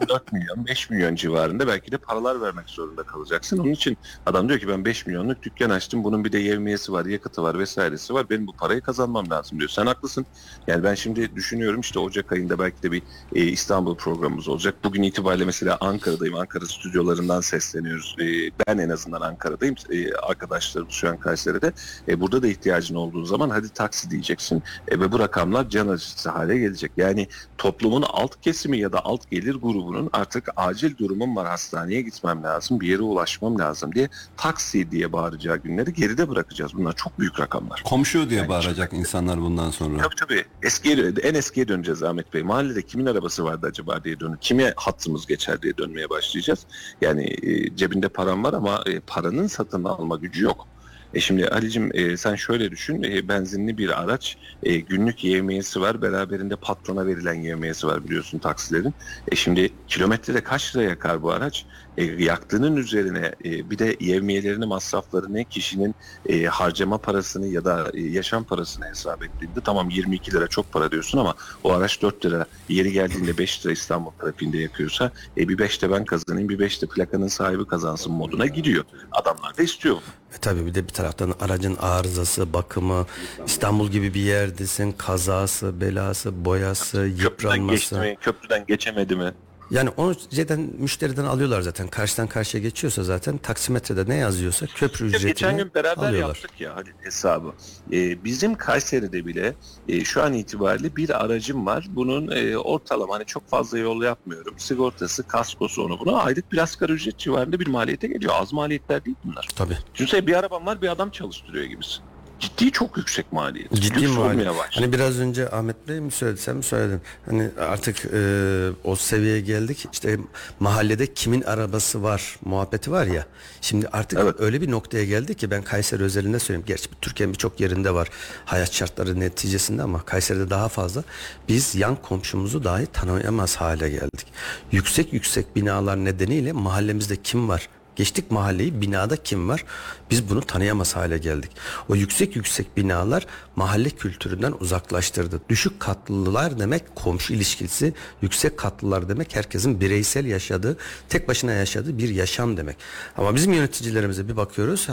4 milyon 5 milyon civarında belki de paralar vermek zorunda kalacaksın. Onun için adam diyor ki ben 5 milyonluk dükkan açtım. Bunun bir de yevmiyesi var, yakıtı var vesairesi var. Benim bu parayı kazanmam lazım diyor. Sen haklısın. Yani ben şimdi düşünüyorum işte Ocak ayında belki de bir e, İstanbul programımız olacak. Bugün itibariyle mesela Ankara'dayım. Ankara stüdyolarından sesleniyoruz. E, ben en azından Ankara'dayım. E, arkadaşlarım şu an Kayseri'de. E, burada da ihtiyacın olduğu zaman hadi taksi diyeceksin. E, ve bu rakamlar can acısı hale gelecek. Yani toplumun alt kesimi ya da alt gelir grubunun artık acil durumum var hastaneye gitmem lazım bir yere ulaşmam lazım diye taksi diye bağıracağı günleri geride bırakacağız. Bunlar çok büyük rakamlar. Komşu diye Yani bağıracak insanlar bundan sonra. Tabii tabii. Eskiye, en eskiye döneceğiz Ahmet Bey. Mahallede kimin arabası vardı acaba diye dönüp kime hattımız geçer diye dönmeye başlayacağız. Yani e, cebinde param var ama e, paranın satın alma gücü yok. E şimdi Ali'cim e, sen şöyle düşün e, benzinli bir araç e, günlük yevmiyesi var beraberinde patrona verilen yevmiyesi var biliyorsun taksilerin. E şimdi kilometrede kaç lira yakar bu araç? E, yaktığının üzerine e, bir de yevmiyelerini masraflarını kişinin e, harcama parasını ya da e, yaşam parasını hesap ettiğinde tamam 22 lira çok para diyorsun ama o araç 4 lira yeri geldiğinde 5 lira İstanbul trafiğinde yakıyorsa e, bir 5 de ben kazanayım bir 5 de plakanın sahibi kazansın moduna gidiyor. Adamlar da istiyor. E tabii bir de bir taraftan aracın arızası, bakımı, İstanbul gibi bir yerdesin, kazası, belası, boyası, Köprüden yıpranması. geçti mi, köprüden geçemedi mi? Yani onu zaten müşteriden alıyorlar zaten. Karşıdan karşıya geçiyorsa zaten taksimetrede ne yazıyorsa köprü ücretini Geçen gün beraber alıyorlar. yaptık ya hadi hesabı. Ee, bizim Kayseri'de bile e, şu an itibariyle bir aracım var. Bunun e, ortalama hani çok fazla yol yapmıyorum. Sigortası, kaskosu onu buna aylık bir asgari ücret civarında bir maliyete geliyor. Az maliyetler değil bunlar. Tabii. Düşünsene bir arabam var bir adam çalıştırıyor gibisin. Ciddi çok yüksek maliyet. Ciddi Lüks maliyet. Hani biraz önce Ahmet Bey mi söyledi sen mi söyledin? Hani artık e, o seviyeye geldik. İşte mahallede kimin arabası var muhabbeti var ya. Şimdi artık Evet. öyle bir noktaya geldi ki ben Kayseri özelinde söyleyeyim. Gerçi Türkiye'nin birçok yerinde var hayat şartları neticesinde ama Kayseri'de daha fazla. Biz yan komşumuzu dahi tanıyamaz hale geldik. Yüksek yüksek binalar nedeniyle mahallemizde kim var? Geçtik mahalleyi binada kim var? Biz bunu tanıyamaz hale geldik. O yüksek yüksek binalar mahalle kültüründen uzaklaştırdı. Düşük katlılar demek komşu ilişkisi, yüksek katlılar demek herkesin bireysel yaşadığı, tek başına yaşadığı bir yaşam demek. Ama bizim yöneticilerimize bir bakıyoruz.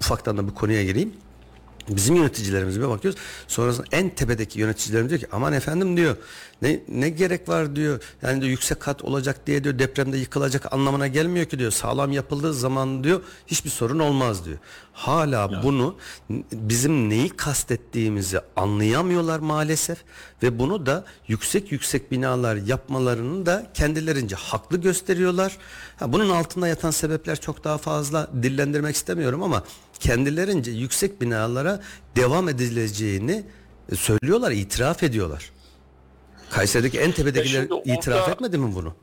Ufaktan da bu konuya gireyim. Bizim yöneticilerimize bakıyoruz. Sonrasında en tepedeki yöneticilerimiz diyor ki aman efendim diyor ne ne gerek var diyor. Yani diyor yüksek kat olacak diye diyor depremde yıkılacak anlamına gelmiyor ki diyor. Sağlam yapıldığı zaman diyor hiçbir sorun olmaz diyor. Hala bunu n- bizim neyi kastettiğimizi anlayamıyorlar maalesef ve bunu da yüksek yüksek binalar yapmalarını da kendilerince haklı gösteriyorlar. Ha, bunun altında yatan sebepler çok daha fazla dillendirmek istemiyorum ama kendilerince yüksek binalara devam edileceğini e, söylüyorlar, itiraf ediyorlar. Kayseri'deki en tepedekiler orada- itiraf etmedi mi bunu?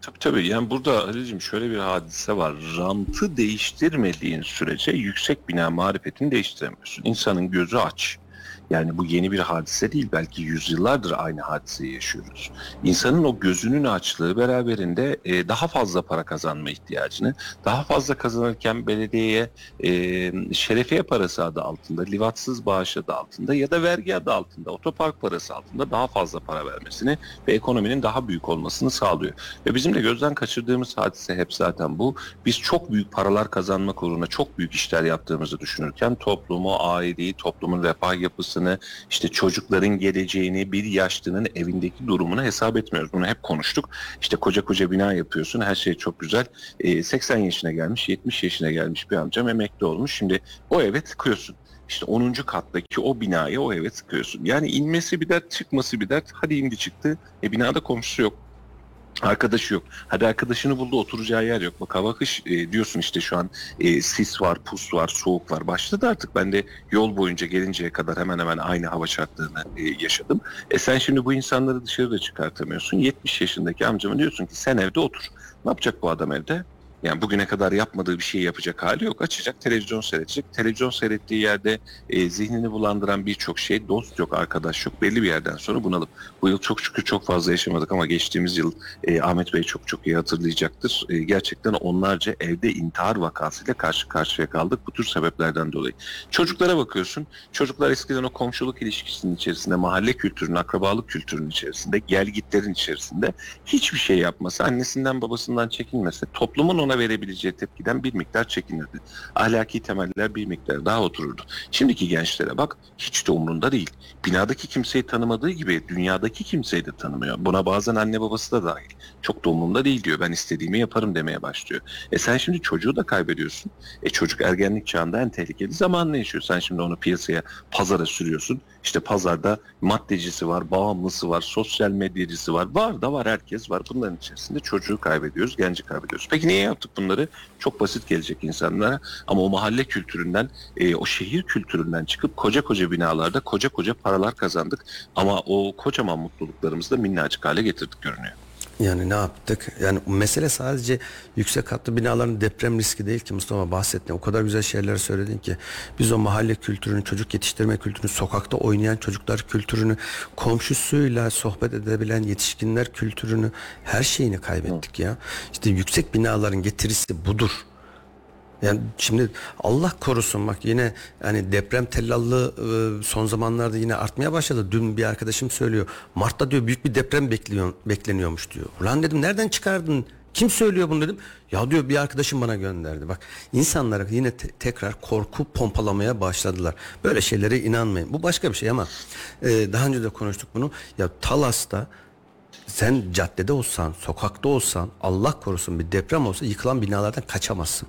Tabii tabii yani burada Ali'cim şöyle bir hadise var. Rantı değiştirmediğin sürece yüksek bina marifetini değiştiremiyorsun. İnsanın gözü aç. Yani bu yeni bir hadise değil. Belki yüzyıllardır aynı hadiseyi yaşıyoruz. İnsanın o gözünün açlığı beraberinde e, daha fazla para kazanma ihtiyacını, daha fazla kazanırken belediyeye e, şerefiye parası adı altında, livatsız bağış adı altında ya da vergi adı altında, otopark parası altında daha fazla para vermesini ve ekonominin daha büyük olmasını sağlıyor. Ve bizim de gözden kaçırdığımız hadise hep zaten bu. Biz çok büyük paralar kazanmak uğruna çok büyük işler yaptığımızı düşünürken toplumu, aileyi, toplumun refah yapısını, işte çocukların geleceğini, bir yaşlının evindeki durumunu hesap etmiyoruz. Bunu hep konuştuk. İşte koca koca bina yapıyorsun, her şey çok güzel. Ee, 80 yaşına gelmiş, 70 yaşına gelmiş bir amcam emekli olmuş. Şimdi o eve tıkıyorsun. İşte 10. kattaki o binaya o eve tıkıyorsun. Yani inmesi bir dert, çıkması bir dert. Hadi indi çıktı. E binada komşusu yok. Arkadaşı yok. Hadi arkadaşını buldu oturacağı yer yok. Bak hava kış e, diyorsun işte şu an e, sis var, pus var, soğuk var. Başladı artık. Ben de yol boyunca gelinceye kadar hemen hemen aynı hava şartlarını e, yaşadım. E sen şimdi bu insanları dışarıda çıkartamıyorsun. 70 yaşındaki amcama diyorsun ki sen evde otur. Ne yapacak bu adam evde? Yani bugüne kadar yapmadığı bir şey yapacak hali yok. Açacak televizyon seyredecek. Televizyon seyrettiği yerde e, zihnini bulandıran birçok şey dost yok, arkadaş yok. Belli bir yerden sonra bunalım. Bu yıl çok şükür çok fazla yaşamadık ama geçtiğimiz yıl e, Ahmet Bey çok çok iyi hatırlayacaktır. E, gerçekten onlarca evde intihar vakasıyla karşı karşıya kaldık bu tür sebeplerden dolayı. Çocuklara bakıyorsun. Çocuklar eskiden o komşuluk ilişkisinin içerisinde, mahalle kültürünün, akrabalık kültürünün içerisinde, gelgitlerin içerisinde hiçbir şey yapmasa, annesinden babasından çekinmese, toplumun ona verebileceği tepkiden bir miktar çekinirdi. Ahlaki temeller bir miktar daha otururdu. Şimdiki gençlere bak hiç de umrunda değil. Binadaki kimseyi tanımadığı gibi dünyadaki kimseyi de tanımıyor. Buna bazen anne babası da dahil. Çok da umurumda değil diyor. Ben istediğimi yaparım demeye başlıyor. E sen şimdi çocuğu da kaybediyorsun. E çocuk ergenlik çağında en tehlikeli zamanını yaşıyor. Sen şimdi onu piyasaya, pazara sürüyorsun. İşte pazarda maddecisi var, bağımlısı var, sosyal medyacısı var. Var da var, herkes var. Bunların içerisinde çocuğu kaybediyoruz, genci kaybediyoruz. Peki niye yaptık bunları? Çok basit gelecek insanlara. Ama o mahalle kültüründen, e, o şehir kültüründen çıkıp koca koca binalarda koca koca paralar kazandık. Ama o kocaman mutluluklarımızı da minnacık hale getirdik görünüyor. Yani ne yaptık? Yani mesele sadece yüksek katlı binaların deprem riski değil ki Mustafa bahsettin. O kadar güzel şeyler söyledin ki. Biz o mahalle kültürünü, çocuk yetiştirme kültürünü, sokakta oynayan çocuklar kültürünü, komşusuyla sohbet edebilen yetişkinler kültürünü, her şeyini kaybettik ya. İşte yüksek binaların getirisi budur. Yani şimdi Allah korusun bak yine hani deprem tellallığı e, son zamanlarda yine artmaya başladı. Dün bir arkadaşım söylüyor. Mart'ta diyor büyük bir deprem bekliyor, bekleniyormuş diyor. Ulan dedim nereden çıkardın? Kim söylüyor bunu dedim. Ya diyor bir arkadaşım bana gönderdi. Bak insanlara yine te- tekrar korku pompalamaya başladılar. Böyle şeylere inanmayın. Bu başka bir şey ama e, daha önce de konuştuk bunu. Ya Talas'ta sen caddede olsan, sokakta olsan, Allah korusun bir deprem olsa yıkılan binalardan kaçamazsın.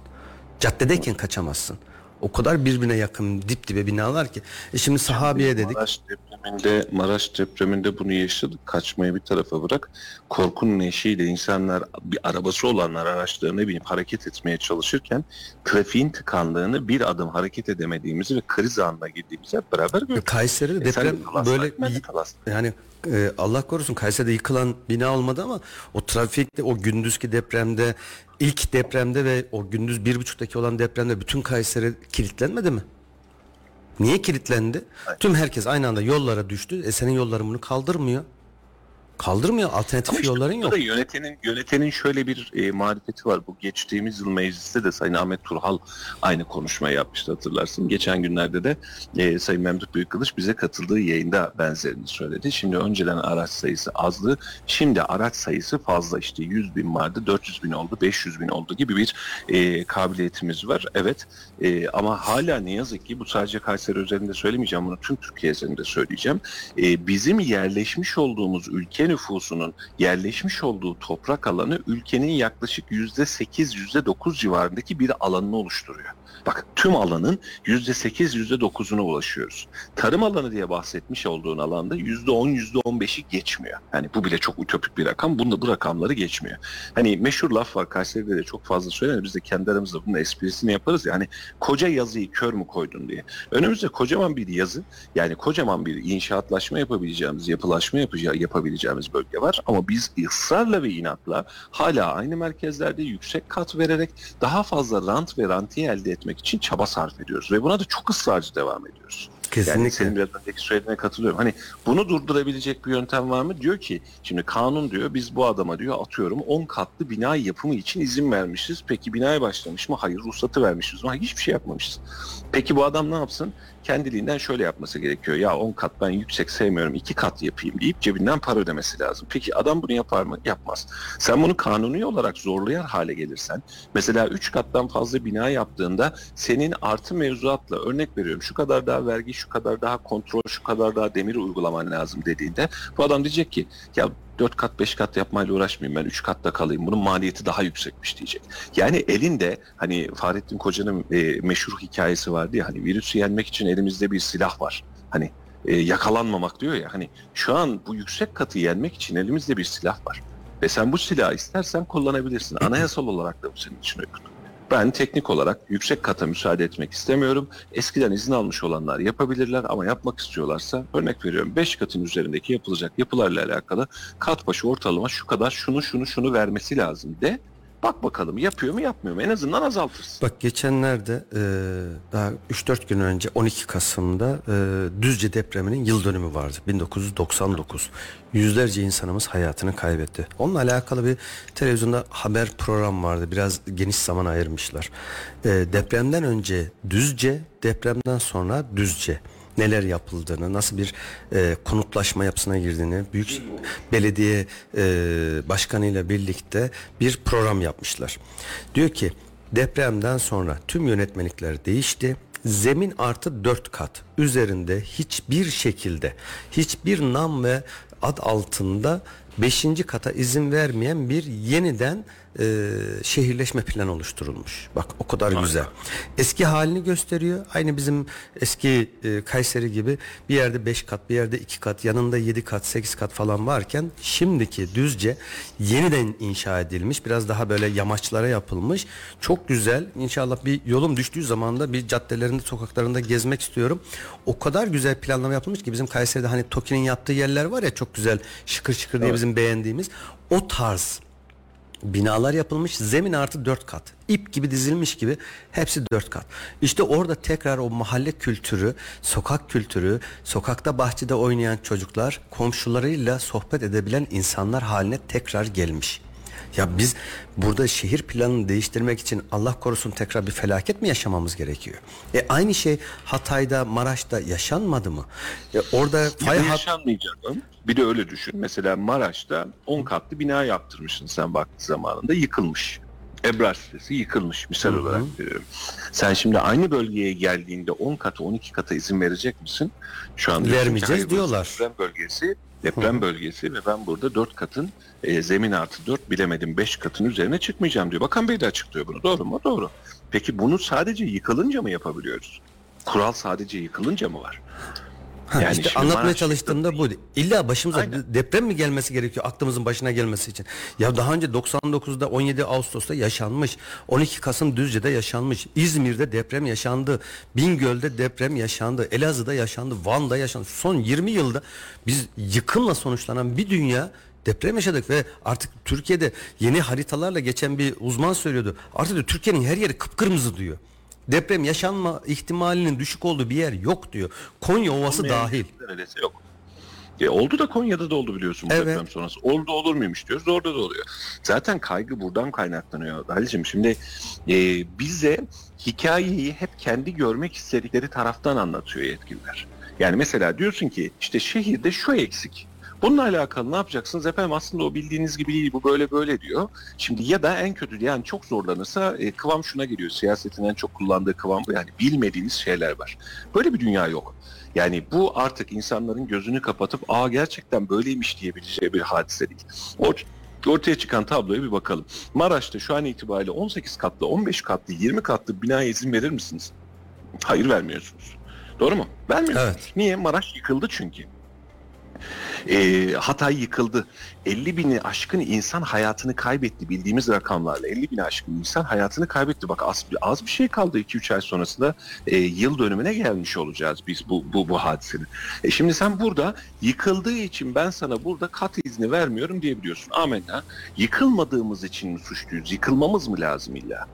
Caddedeyken kaçamazsın. O kadar birbirine yakın dip dibe binalar ki. E şimdi sahabiye dedik. Maraş depreminde, Maraş depreminde bunu yaşadık. Kaçmayı bir tarafa bırak. Korkunun eşiğiyle insanlar bir arabası olanlar araçlarına binip hareket etmeye çalışırken trafiğin tıkandığını bir adım hareket edemediğimizi ve kriz anına girdiğimizi hep beraber gördük. Kayseri'de E deprem böyle yani e, Allah korusun Kayseri'de yıkılan bina olmadı ama o trafikte o gündüzki depremde ilk depremde ve o gündüz bir buçuktaki olan depremde bütün Kayseri kilitlenmedi mi? Niye kilitlendi? Tüm herkes aynı anda yollara düştü. E senin yolların bunu kaldırmıyor. Kaldırmıyor. Alternatif Ama işte yolların yok. da yönetenin yönetenin şöyle bir e, marifeti var. Bu geçtiğimiz yıl mecliste de Sayın Ahmet Turhal aynı konuşmayı yapmıştı hatırlarsın. Geçen günlerde de e, Sayın Memduh Büyükkılıç bize katıldığı yayında benzerini söyledi. Şimdi önceden araç sayısı azdı. Şimdi araç sayısı fazla. İşte 100 bin vardı, 400 bin oldu, 500 bin oldu gibi bir e, kabiliyetimiz var. Evet e, ama hala ne yazık ki bu sadece Kayseri özelinde söylemeyeceğim. Bunu tüm Türkiye özelinde söyleyeceğim. E, bizim yerleşmiş olduğumuz ülke nüfusunun yerleşmiş olduğu toprak alanı ülkenin yaklaşık yüzde sekiz, yüzde dokuz civarındaki bir alanını oluşturuyor. Bak tüm alanın %8 %9'una ulaşıyoruz. Tarım alanı diye bahsetmiş olduğun alanda %10 %15'i geçmiyor. Yani bu bile çok ütopik bir rakam. Bunda bu rakamları geçmiyor. Hani meşhur laf var Kayseri'de de çok fazla söylenir. Biz de kendi aramızda bunun esprisini yaparız ya. Hani koca yazıyı kör mü koydun diye. Önümüzde kocaman bir yazı yani kocaman bir inşaatlaşma yapabileceğimiz, yapılaşma yapacağı, yapabileceğimiz bölge var. Ama biz ısrarla ve inatla hala aynı merkezlerde yüksek kat vererek daha fazla rant ve rantiye elde etmek için çaba sarf ediyoruz. Ve buna da çok ısrarcı devam ediyoruz. Yani Kesinlikle. senin biraz önceki söylediğine katılıyorum. Hani bunu durdurabilecek bir yöntem var mı? Diyor ki şimdi kanun diyor biz bu adama diyor atıyorum 10 katlı bina yapımı için izin vermişiz. Peki binaya başlamış mı? Hayır. Ruhsatı vermişiz mi? Hayır, hiçbir şey yapmamışız. Peki bu adam ne yapsın? Kendiliğinden şöyle yapması gerekiyor. Ya 10 kat ben yüksek sevmiyorum 2 kat yapayım deyip cebinden para ödemesi lazım. Peki adam bunu yapar mı? Yapmaz. Sen bunu kanuni olarak zorlayan hale gelirsen mesela 3 kattan fazla bina yaptığında senin artı mevzuatla örnek veriyorum şu kadar daha vergi, şu kadar daha kontrol, şu kadar daha demir uygulaman lazım dediğinde bu adam diyecek ki ya 4 kat 5 kat yapmayla uğraşmayayım ben 3 katta kalayım bunun maliyeti daha yüksekmiş diyecek. Yani elinde hani Fahrettin Koca'nın e, meşhur hikayesi vardı ya hani virüsü yenmek için elimizde bir silah var. Hani e, yakalanmamak diyor ya hani şu an bu yüksek katı yenmek için elimizde bir silah var. Ve sen bu silahı istersen kullanabilirsin. Anayasal olarak da bu senin için uygun. Ben teknik olarak yüksek kata müsaade etmek istemiyorum. Eskiden izin almış olanlar yapabilirler ama yapmak istiyorlarsa örnek veriyorum 5 katın üzerindeki yapılacak yapılarla alakalı kat başı ortalama şu kadar şunu şunu şunu vermesi lazım de. Bak bakalım yapıyor mu yapmıyor mu en azından azaltırsın. Bak geçenlerde e, daha 3-4 gün önce 12 Kasım'da e, Düzce depreminin yıl dönümü vardı. 1999. Yüzlerce insanımız hayatını kaybetti. Onunla alakalı bir televizyonda haber program vardı. Biraz geniş zaman ayırmışlar. E, depremden önce Düzce, depremden sonra Düzce neler yapıldığını, nasıl bir e, konutlaşma yapısına girdiğini, büyük belediye e, başkanıyla birlikte bir program yapmışlar. Diyor ki depremden sonra tüm yönetmelikler değişti. Zemin artı dört kat üzerinde hiçbir şekilde hiçbir nam ve ad altında beşinci kata izin vermeyen bir yeniden e, şehirleşme planı oluşturulmuş. Bak o kadar güzel. Eski halini gösteriyor. Aynı bizim eski e, Kayseri gibi bir yerde 5 kat, bir yerde 2 kat, yanında 7 kat, 8 kat falan varken şimdiki düzce yeniden inşa edilmiş. Biraz daha böyle yamaçlara yapılmış. Çok güzel. İnşallah bir yolum düştüğü zaman da bir caddelerinde, sokaklarında gezmek istiyorum. O kadar güzel planlama yapılmış ki bizim Kayseri'de hani TOKİ'nin yaptığı yerler var ya çok güzel şıkır şıkır diye bizim beğendiğimiz o tarz binalar yapılmış zemin artı dört kat. İp gibi dizilmiş gibi hepsi dört kat. İşte orada tekrar o mahalle kültürü sokak kültürü sokakta bahçede oynayan çocuklar komşularıyla sohbet edebilen insanlar haline tekrar gelmiş ya biz burada şehir planını değiştirmek için Allah korusun tekrar bir felaket mi yaşamamız gerekiyor? E aynı şey Hatay'da, Maraş'ta yaşanmadı mı? E orada fay hat yaşanmayacak. Bir de öyle düşün. Mesela Maraş'ta 10 katlı bina yaptırmışsın sen vakti zamanında yıkılmış. Ebrar sitesi yıkılmış misal olarak veriyorum. Sen şimdi aynı bölgeye geldiğinde 10 katı 12 kata izin verecek misin? Şu an Vermeyeceğiz diyorlar. Deprem bölgesi, deprem bölgesi ve ben burada 4 katın e, zemin artı 4 bilemedim 5 katın üzerine çıkmayacağım diyor. Bakan Bey de açıklıyor bunu. Doğru mu? Doğru. Peki bunu sadece yıkılınca mı yapabiliyoruz? Kural sadece yıkılınca mı var? Ha, Yani işte şimdi anlatmaya Maraş çalıştığımda bu. İlla başımıza Aynen. deprem mi gelmesi gerekiyor aklımızın başına gelmesi için? Ya daha önce 99'da 17 Ağustos'ta yaşanmış. 12 Kasım Düzce'de yaşanmış. İzmir'de deprem yaşandı. Bingöl'de deprem yaşandı. Elazığ'da yaşandı. Van'da yaşandı. Son 20 yılda biz yıkımla sonuçlanan bir dünya deprem yaşadık ve artık Türkiye'de yeni haritalarla geçen bir uzman söylüyordu. Artık diyor, Türkiye'nin her yeri kıpkırmızı diyor. Deprem yaşanma ihtimalinin düşük olduğu bir yer yok diyor. Konya Ovası Olmayan dahil. Neredeyse yok. E, oldu da Konya'da da oldu biliyorsun bu Evet. deprem sonrası. Oldu olur muymuş diyoruz orada da oluyor. Zaten kaygı buradan kaynaklanıyor Halil'ciğim. Şimdi e, bize hikayeyi hep kendi görmek istedikleri taraftan anlatıyor yetkililer. Yani mesela diyorsun ki işte şehirde şu eksik. Bununla alakalı ne yapacaksınız? Efendim aslında o bildiğiniz gibi değil bu böyle böyle diyor. Şimdi ya da en kötü yani çok zorlanırsa e, kıvam şuna geliyor. Siyasetin en çok kullandığı kıvam bu. Yani bilmediğiniz şeyler var. Böyle bir dünya yok. Yani bu artık insanların gözünü kapatıp aa gerçekten böyleymiş diyebileceği bir hadise değil. O Ortaya çıkan tabloya bir bakalım. Maraş'ta şu an itibariyle 18 katlı, 15 katlı, 20 katlı binaya izin verir misiniz? Hayır vermiyorsunuz. Doğru mu? Vermiyorsunuz. Evet. Niye? Maraş yıkıldı çünkü. Ee, Hatay yıkıldı. 50 bini aşkın insan hayatını kaybetti. Bildiğimiz rakamlarla 50 bini aşkın insan hayatını kaybetti. Bak az, az bir şey kaldı 2-3 ay sonrasında e, yıl dönümüne gelmiş olacağız biz bu, bu, bu hadisenin. E şimdi sen burada yıkıldığı için ben sana burada kat izni vermiyorum diyebiliyorsun. Amenna. Yıkılmadığımız için mi suçluyuz? Yıkılmamız mı lazım illa?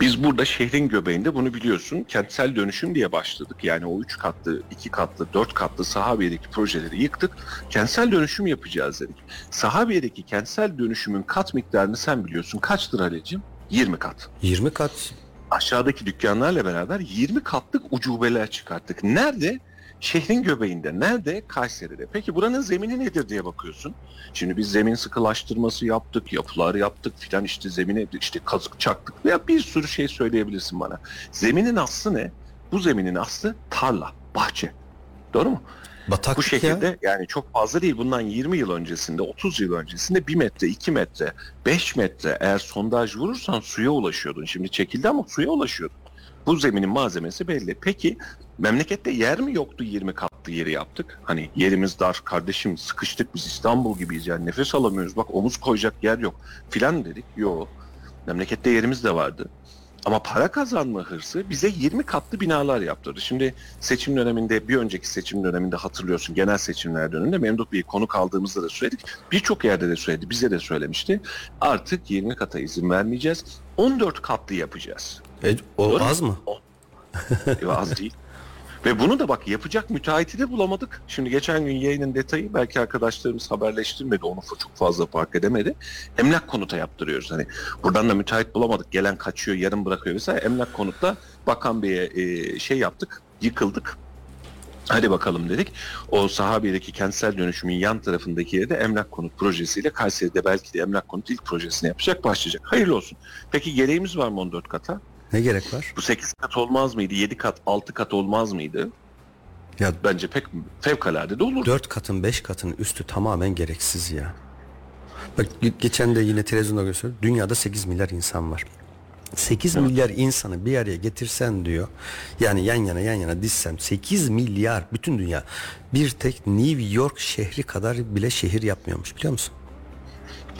Biz burada şehrin göbeğinde bunu biliyorsun kentsel dönüşüm diye başladık. Yani o üç katlı, iki katlı, dört katlı Sahabiye'deki projeleri yıktık. Kentsel dönüşüm yapacağız dedik. Sahabiye'deki kentsel dönüşümün kat miktarını sen biliyorsun. Kaçtır Halecim? 20 kat. 20 kat. Aşağıdaki dükkanlarla beraber 20 katlık ucubeler çıkarttık. Nerede? Şehrin göbeğinde. Nerede? Kayseri'de. Peki buranın zemini nedir diye bakıyorsun. Şimdi biz zemin sıkılaştırması yaptık, yapılar yaptık filan işte zemine işte kazık çaktık veya bir sürü şey söyleyebilirsin bana. Zeminin aslı ne? Bu zeminin aslı tarla, bahçe. Doğru mu? Bataklık Bu şekilde ya. yani çok fazla değil. Bundan 20 yıl öncesinde, 30 yıl öncesinde 1 metre, 2 metre, 5 metre eğer sondaj vurursan suya ulaşıyordun. Şimdi çekildi ama suya ulaşıyordun. Bu zeminin malzemesi belli. Peki memlekette yer mi yoktu 20 katlı yeri yaptık? Hani yerimiz dar kardeşim sıkıştık biz İstanbul gibiyiz yani nefes alamıyoruz. Bak omuz koyacak yer yok filan dedik. Yok. Memlekette yerimiz de vardı. Ama para kazanma hırsı bize 20 katlı binalar yaptırdı. Şimdi seçim döneminde bir önceki seçim döneminde hatırlıyorsun genel seçimler döneminde Memduh Bey'i konuk aldığımızda da söyledik. Birçok yerde de söyledi bize de söylemişti. Artık 20 kata izin vermeyeceğiz. 14 katlı yapacağız. E, o Doğru. az mı? E, az değil. Ve bunu da bak yapacak müteahhiti de bulamadık. Şimdi geçen gün yayının detayı belki arkadaşlarımız haberleştirmedi. Onu çok fazla fark edemedi. Emlak konuta yaptırıyoruz. Hani buradan da müteahhit bulamadık. Gelen kaçıyor, yarım bırakıyor vesaire. Emlak konutta Bakan Bey'e e, şey yaptık. Yıkıldık. Hadi bakalım dedik. O Sahabiye'deki kentsel dönüşümün yan tarafındaki yerde emlak konut projesiyle Kayseri'de belki de emlak konut ilk projesini yapacak, başlayacak. Hayırlı olsun. Peki gereğimiz var mı 14 kata? Ne gerek var? Bu 8 kat olmaz mıydı? 7 kat, 6 kat olmaz mıydı? Ya Bence pek fevkalade de olur. 4 katın 5 katın üstü tamamen gereksiz ya. Bak ge- geçen de yine televizyonda gösteriyor. Dünyada 8 milyar insan var. 8 milyar insanı bir araya getirsen diyor. Yani yan yana yan yana dizsem 8 milyar bütün dünya bir tek New York şehri kadar bile şehir yapmıyormuş biliyor musun?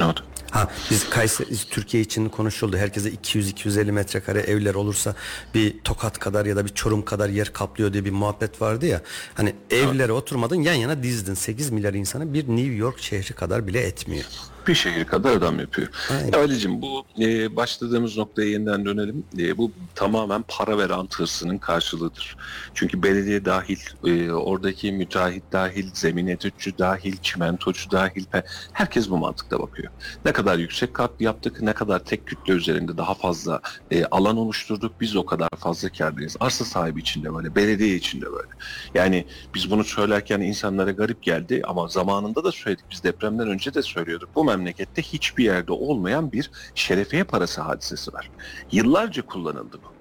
Oldu? Ha biz Kayseri Türkiye için konuşuldu. Herkese 200-250 metrekare evler olursa bir Tokat kadar ya da bir Çorum kadar yer kaplıyor diye bir muhabbet vardı ya. Hani evlere oturmadın yan yana dizdin. 8 milyar insanı bir New York şehri kadar bile etmiyor. Bir şehir kadar adam yapıyor. Aynen. Ali'cim bu e, başladığımız noktaya yeniden dönelim. E, bu tamamen para ve rant hırsının karşılığıdır. Çünkü belediye dahil, e, oradaki müteahhit dahil, zemin etütçü dahil, çimentocu dahil herkes bu mantıkta bakıyor. Ne kadar yüksek kat yaptık, ne kadar tek kütle üzerinde daha fazla e, alan oluşturduk biz o kadar fazla kârdayız. Arsa sahibi için de böyle, belediye için de böyle. Yani biz bunu söylerken insanlara garip geldi ama zamanında da söyledik. Biz depremden önce de söylüyorduk. Bu memlekette hiçbir yerde olmayan bir şerefiye parası hadisesi var. Yıllarca kullanıldı bu.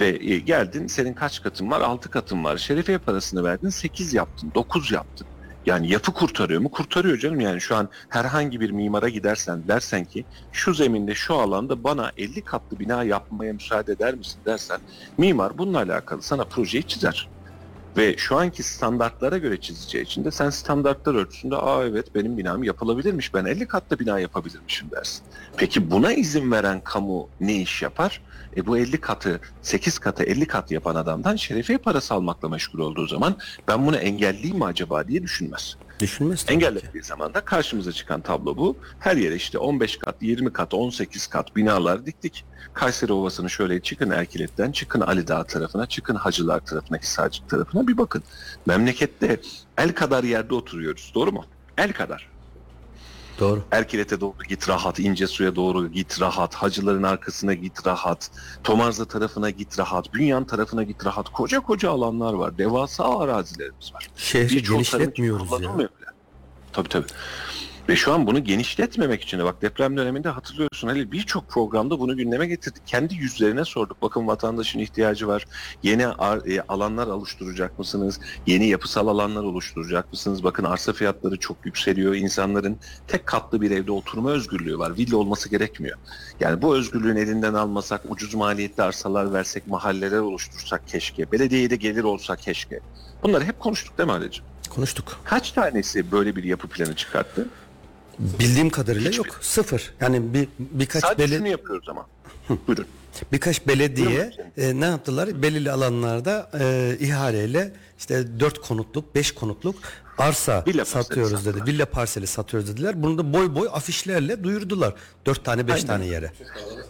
Ve e, geldin senin kaç katın var? 6 katın var. Şerefiye parasını verdin 8 yaptın, 9 yaptın. Yani yapı kurtarıyor mu? Kurtarıyor canım. Yani şu an herhangi bir mimara gidersen dersen ki şu zeminde şu alanda bana 50 katlı bina yapmaya müsaade eder misin dersen mimar bununla alakalı sana projeyi çizer. Ve şu anki standartlara göre çizeceği için de sen standartlar ölçüsünde aa evet benim binam yapılabilirmiş ben 50 katlı bina yapabilirmişim dersin. Peki buna izin veren kamu ne iş yapar? E bu 50 katı 8 katı 50 kat yapan adamdan şerefiye parası almakla meşgul olduğu zaman ben bunu engelleyeyim mi acaba diye düşünmez. Düşünmez. Engellediği zaman da karşımıza çıkan tablo bu. Her yere işte 15 kat, 20 kat, 18 kat binalar diktik. Kayseri Ovası'nı şöyle çıkın Erkilet'ten, çıkın Ali Dağı tarafına, çıkın Hacılar tarafına, Hisarcık tarafına bir bakın. Memlekette el kadar yerde oturuyoruz. Doğru mu? El kadar. Doğru. Erkilet'e doğru git rahat, İncesu'ya doğru git rahat, Hacıların arkasına git rahat, Tomarza tarafına git rahat, Bünyan tarafına git rahat. Koca koca alanlar var. Devasa arazilerimiz var. Şehri genişletmiyoruz ya. Tabii tabii. Ve şu an bunu genişletmemek için de bak deprem döneminde hatırlıyorsun Ali birçok programda bunu gündeme getirdik. Kendi yüzlerine sorduk. Bakın vatandaşın ihtiyacı var. Yeni e, alanlar oluşturacak mısınız? Yeni yapısal alanlar oluşturacak mısınız? Bakın arsa fiyatları çok yükseliyor. İnsanların tek katlı bir evde oturma özgürlüğü var. Villa olması gerekmiyor. Yani bu özgürlüğün elinden almasak, ucuz maliyetli arsalar versek, mahalleler oluştursak keşke. Belediyeye de gelir olsa keşke. Bunları hep konuştuk değil mi Ali'ciğim? Konuştuk. Kaç tanesi böyle bir yapı planı çıkarttı? Bildiğim kadarıyla Hiçbir. yok. Sıfır. Yani bir birkaç Sadece beli şunu yapıyoruz ama. Buyurun. birkaç belediye e, ne yaptılar? Belirli alanlarda e, ihaleyle işte dört konutluk, beş konutluk arsa Villa satıyoruz dedi. Villa parseli satıyoruz dediler. Bunu da boy boy afişlerle duyurdular. Dört tane, beş Aynen. tane yere.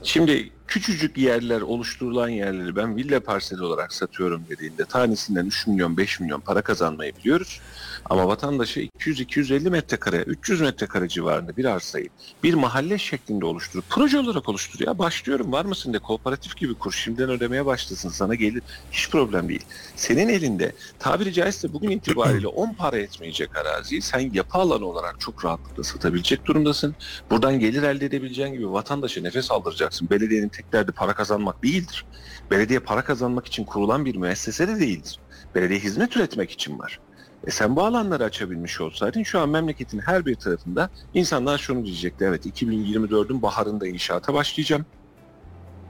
Şimdi küçücük yerler, oluşturulan yerleri ben villa parseli olarak satıyorum dediğinde tanesinden 3 milyon, 5 milyon para kazanmayı biliyoruz. Ama vatandaşı 200-250 metrekare, 300 metrekare civarında bir arsayı bir mahalle şeklinde oluşturup proje olarak oluşturuyor. Ya başlıyorum var mısın de kooperatif gibi kur şimdiden ödemeye başlasın sana gelir hiç problem değil. Senin elinde tabiri caizse bugün itibariyle 10 para etmeyecek araziyi sen yapı alanı olarak çok rahatlıkla satabilecek durumdasın. Buradan gelir elde edebileceğin gibi vatandaşa nefes aldıracaksın. Belediyenin tek derdi para kazanmak değildir. Belediye para kazanmak için kurulan bir müessese de değildir. Belediye hizmet üretmek için var. E sen bu alanları açabilmiş olsaydın şu an memleketin her bir tarafında insanlar şunu diyecekti. Evet 2024'ün baharında inşaata başlayacağım.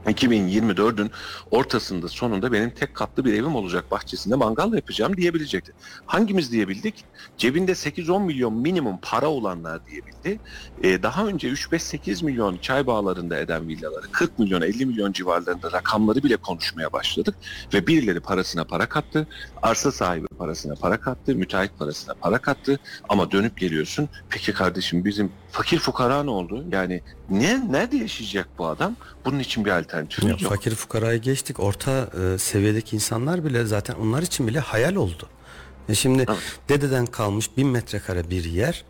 2024'ün ortasında sonunda benim tek katlı bir evim olacak bahçesinde mangal yapacağım diyebilecekti. Hangimiz diyebildik? Cebinde 8-10 milyon minimum para olanlar diyebildi. Ee, daha önce 3-5-8 milyon çay bağlarında eden villaları 40 milyon 50 milyon civarlarında rakamları bile konuşmaya başladık. Ve birileri parasına para kattı. Arsa sahibi parasına para kattı. Müteahhit parasına para kattı. Ama dönüp geliyorsun. Peki kardeşim bizim fakir fukara ne oldu? Yani ne nerede yaşayacak bu adam? Bunun için bir alternatif Ya, yok. fakir fukarayı geçtik. Orta e, seviyedeki insanlar bile zaten onlar için bile hayal oldu. E şimdi Evet. dededen kalmış bin metrekare bir yer.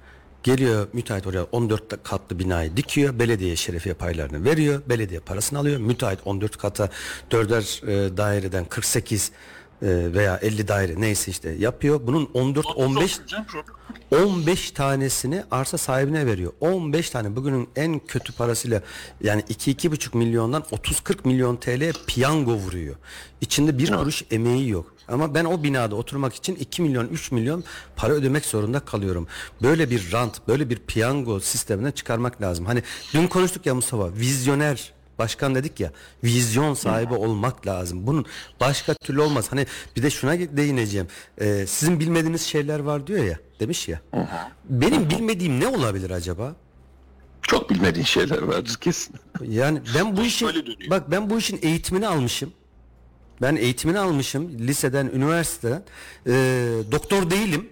Geliyor müteahhit oraya 14 katlı binayı dikiyor. Belediye şerefiye paylarını veriyor. Belediye parasını alıyor. Müteahhit 14 kata dörder e, daireden 48 e, veya 50 daire neyse işte yapıyor. Bunun 14 15 15 tanesini arsa sahibine veriyor. 15 tane bugünün en kötü parasıyla yani 2-2,5 milyondan 30-40 milyon TL piyango vuruyor. İçinde bir kuruş emeği yok. Ama ben o binada oturmak için 2 milyon 3 milyon para ödemek zorunda kalıyorum. Böyle bir rant, böyle bir piyango sistemine çıkarmak lazım. Hani dün konuştuk ya Mustafa, vizyoner başkan dedik ya vizyon sahibi olmak lazım. Bunun başka türlü olmaz. Hani bir de şuna değineceğim. Ee, sizin bilmediğiniz şeyler var diyor ya demiş ya. Benim bilmediğim ne olabilir acaba? Çok bilmediğin şeyler vardır kesin. Yani ben bu işin böyle dönüyor. bak ben bu işin eğitimini almışım. Ben eğitimini almışım liseden, üniversiteden. Ee, doktor değilim.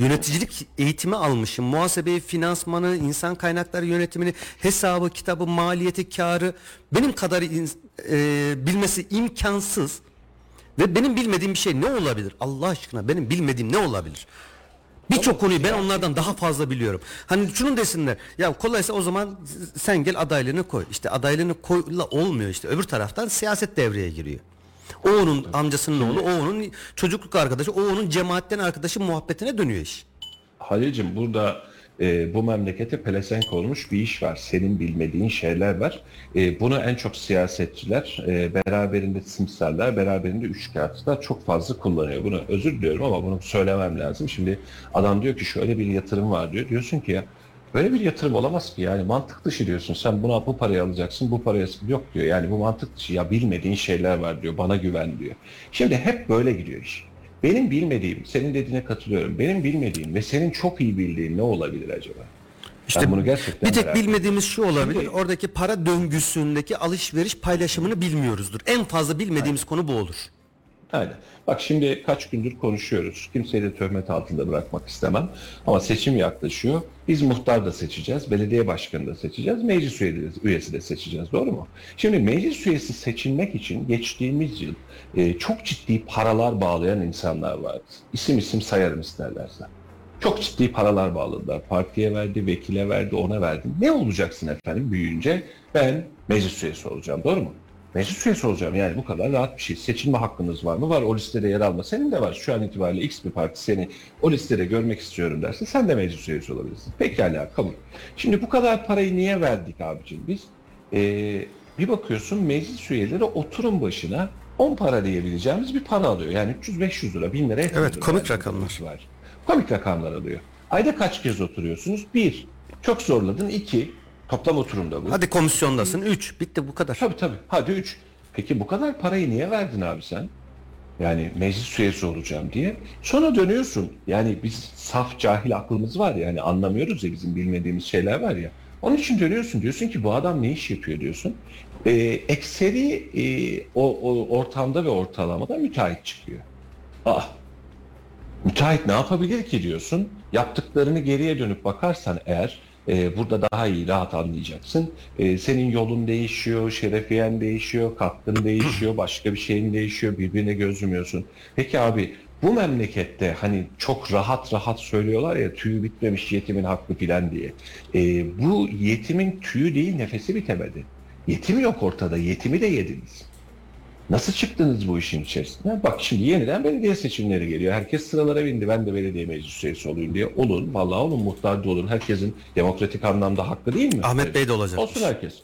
Yöneticilik eğitimi almışım. Muhasebeyi, finansmanı, insan kaynakları yönetimini, hesabı, kitabı, maliyeti, karı benim kadar in- e, bilmesi imkansız. Ve benim bilmediğim bir şey ne olabilir? Allah aşkına benim bilmediğim ne olabilir? Birçok konuyu ben onlardan daha fazla biliyorum. Hani şunun desinler. Ya kolaysa o zaman sen gel adaylığını koy. İşte adaylığını koyla olmuyor işte. Öbür taraftan siyaset devreye giriyor. O onun amcasının oğlu, o onun çocukluk arkadaşı, o onun cemaatten arkadaşı muhabbetine dönüyor iş. Halil'cim burada e, bu memlekete pelesenk olmuş bir iş var. Senin bilmediğin şeyler var. E, bunu en çok siyasetçiler, e, beraberinde simsarlar, beraberinde üçkağıtçılar çok fazla kullanıyor. Bunu özür diliyorum ama bunu söylemem lazım. Şimdi adam diyor ki şöyle bir yatırım var diyor. Diyorsun ki ya böyle bir yatırım olamaz ki yani mantık dışı diyorsun. Sen buna bu parayı alacaksın, bu paraya yok diyor. Yani bu mantık dışı ya bilmediğin şeyler var diyor. Bana güven diyor. Şimdi hep böyle gidiyor iş. Benim bilmediğim, senin dediğine katılıyorum. Benim bilmediğim ve senin çok iyi bildiğin ne olabilir acaba? İşte ben bunu gerçekten bir tek bilmediğimiz şu olabilir. Şimdi- Oradaki para döngüsündeki alışveriş paylaşımını bilmiyoruzdur. En fazla bilmediğimiz konu bu olur. Aynen. Bak şimdi kaç gündür konuşuyoruz. Kimseyi de töhmet altında bırakmak istemem. Ama seçim yaklaşıyor. Biz muhtar da seçeceğiz, belediye başkanı da seçeceğiz, meclis üyesi, de seçeceğiz. Doğru mu? Şimdi meclis üyesi seçilmek için geçtiğimiz yıl e, çok ciddi paralar bağlayan insanlar vardı. İsim isim sayarım isterlerse. Çok ciddi paralar bağladılar. Partiye verdi, vekile verdi, ona verdi. Ne olacaksın efendim büyüyünce? Ben meclis üyesi olacağım. Doğru mu? Meclis üyesi olacağım yani bu kadar rahat bir şey. Seçilme hakkınız var mı? Var o listede yer alma. Senin de var. Şu an itibariyle X bir parti seni o listede görmek istiyorum derse sen de meclis üyesi olabilirsin. Pekala kabul. Şimdi bu kadar parayı niye verdik abicim biz? Ee, bir bakıyorsun meclis üyeleri oturum başına 10 para diyebileceğimiz bir para alıyor. Yani 300-500 lira, 1000 lira. Evet, komik rakamlar. Var. Komik rakamlar alıyor. Ayda kaç kez oturuyorsunuz? Bir. Çok zorladın. İki. Toplam oturumda bu. Hadi komisyondasın 3 bitti bu kadar. Tabii tabii. Hadi üç. Peki bu kadar parayı niye verdin abi sen? Yani meclis üyesi olacağım diye. Sonra dönüyorsun. Yani biz saf cahil aklımız var ya. Yani anlamıyoruz ya bizim bilmediğimiz şeyler var ya. Onun için dönüyorsun. Diyorsun ki bu adam ne iş yapıyor diyorsun. Ee, ekseri e, o, o ortamda ve ortalamada müteahhit çıkıyor. Ah müteahhit ne yapabilir ki diyorsun. Yaptıklarını geriye dönüp bakarsan eğer e, burada daha iyi rahat anlayacaksın. E, senin yolun değişiyor, şerefiyen değişiyor, katkın değişiyor, başka bir şeyin değişiyor, birbirine gözümüyorsun. Peki abi bu memlekette hani çok rahat rahat söylüyorlar ya tüyü bitmemiş yetimin hakkı filan diye. E, bu yetimin tüyü değil nefesi bitemedi. Yetim yok ortada, yetimi de yediniz. Nasıl çıktınız bu işin içerisinden? Bak şimdi yeniden belediye seçimleri geliyor. Herkes sıralara bindi. Ben de belediye meclis üyesi olayım diye. Olun. Vallahi olun. Muhtar da olun. Herkesin demokratik anlamda hakkı değil mi? Ahmet Bey de olacakmış. Olsun herkes.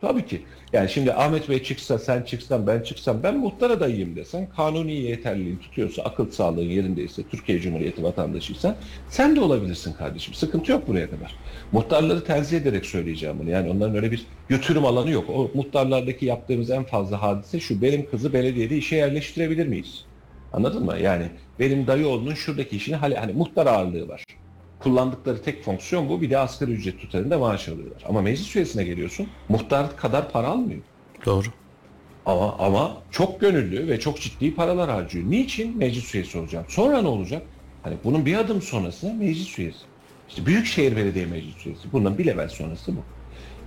Tabii ki. Yani şimdi Ahmet Bey çıksa, sen çıksan, ben çıksam, ben muhtar adayıyım desen, kanuni yeterliliğin tutuyorsa, akıl sağlığın yerindeyse, Türkiye Cumhuriyeti vatandaşıysan, sen de olabilirsin kardeşim. Sıkıntı yok buraya kadar. Muhtarları tenzih ederek söyleyeceğim bunu. Yani onların öyle bir götürüm alanı yok. O muhtarlardaki yaptığımız en fazla hadise şu, benim kızı belediyede işe yerleştirebilir miyiz? Anladın mı? Yani benim dayı oğlunun şuradaki işini, hani, hani muhtar ağırlığı var kullandıkları tek fonksiyon bu. Bir de asgari ücret tutarında maaş alıyorlar. Ama meclis üyesine geliyorsun muhtar kadar para almıyor. Doğru. Ama ama çok gönüllü ve çok ciddi paralar harcıyor. Niçin? Meclis üyesi olacağım. Sonra ne olacak? Hani bunun bir adım sonrası meclis üyesi. İşte Büyükşehir Belediye Meclis üyesi. Bundan bir level sonrası bu.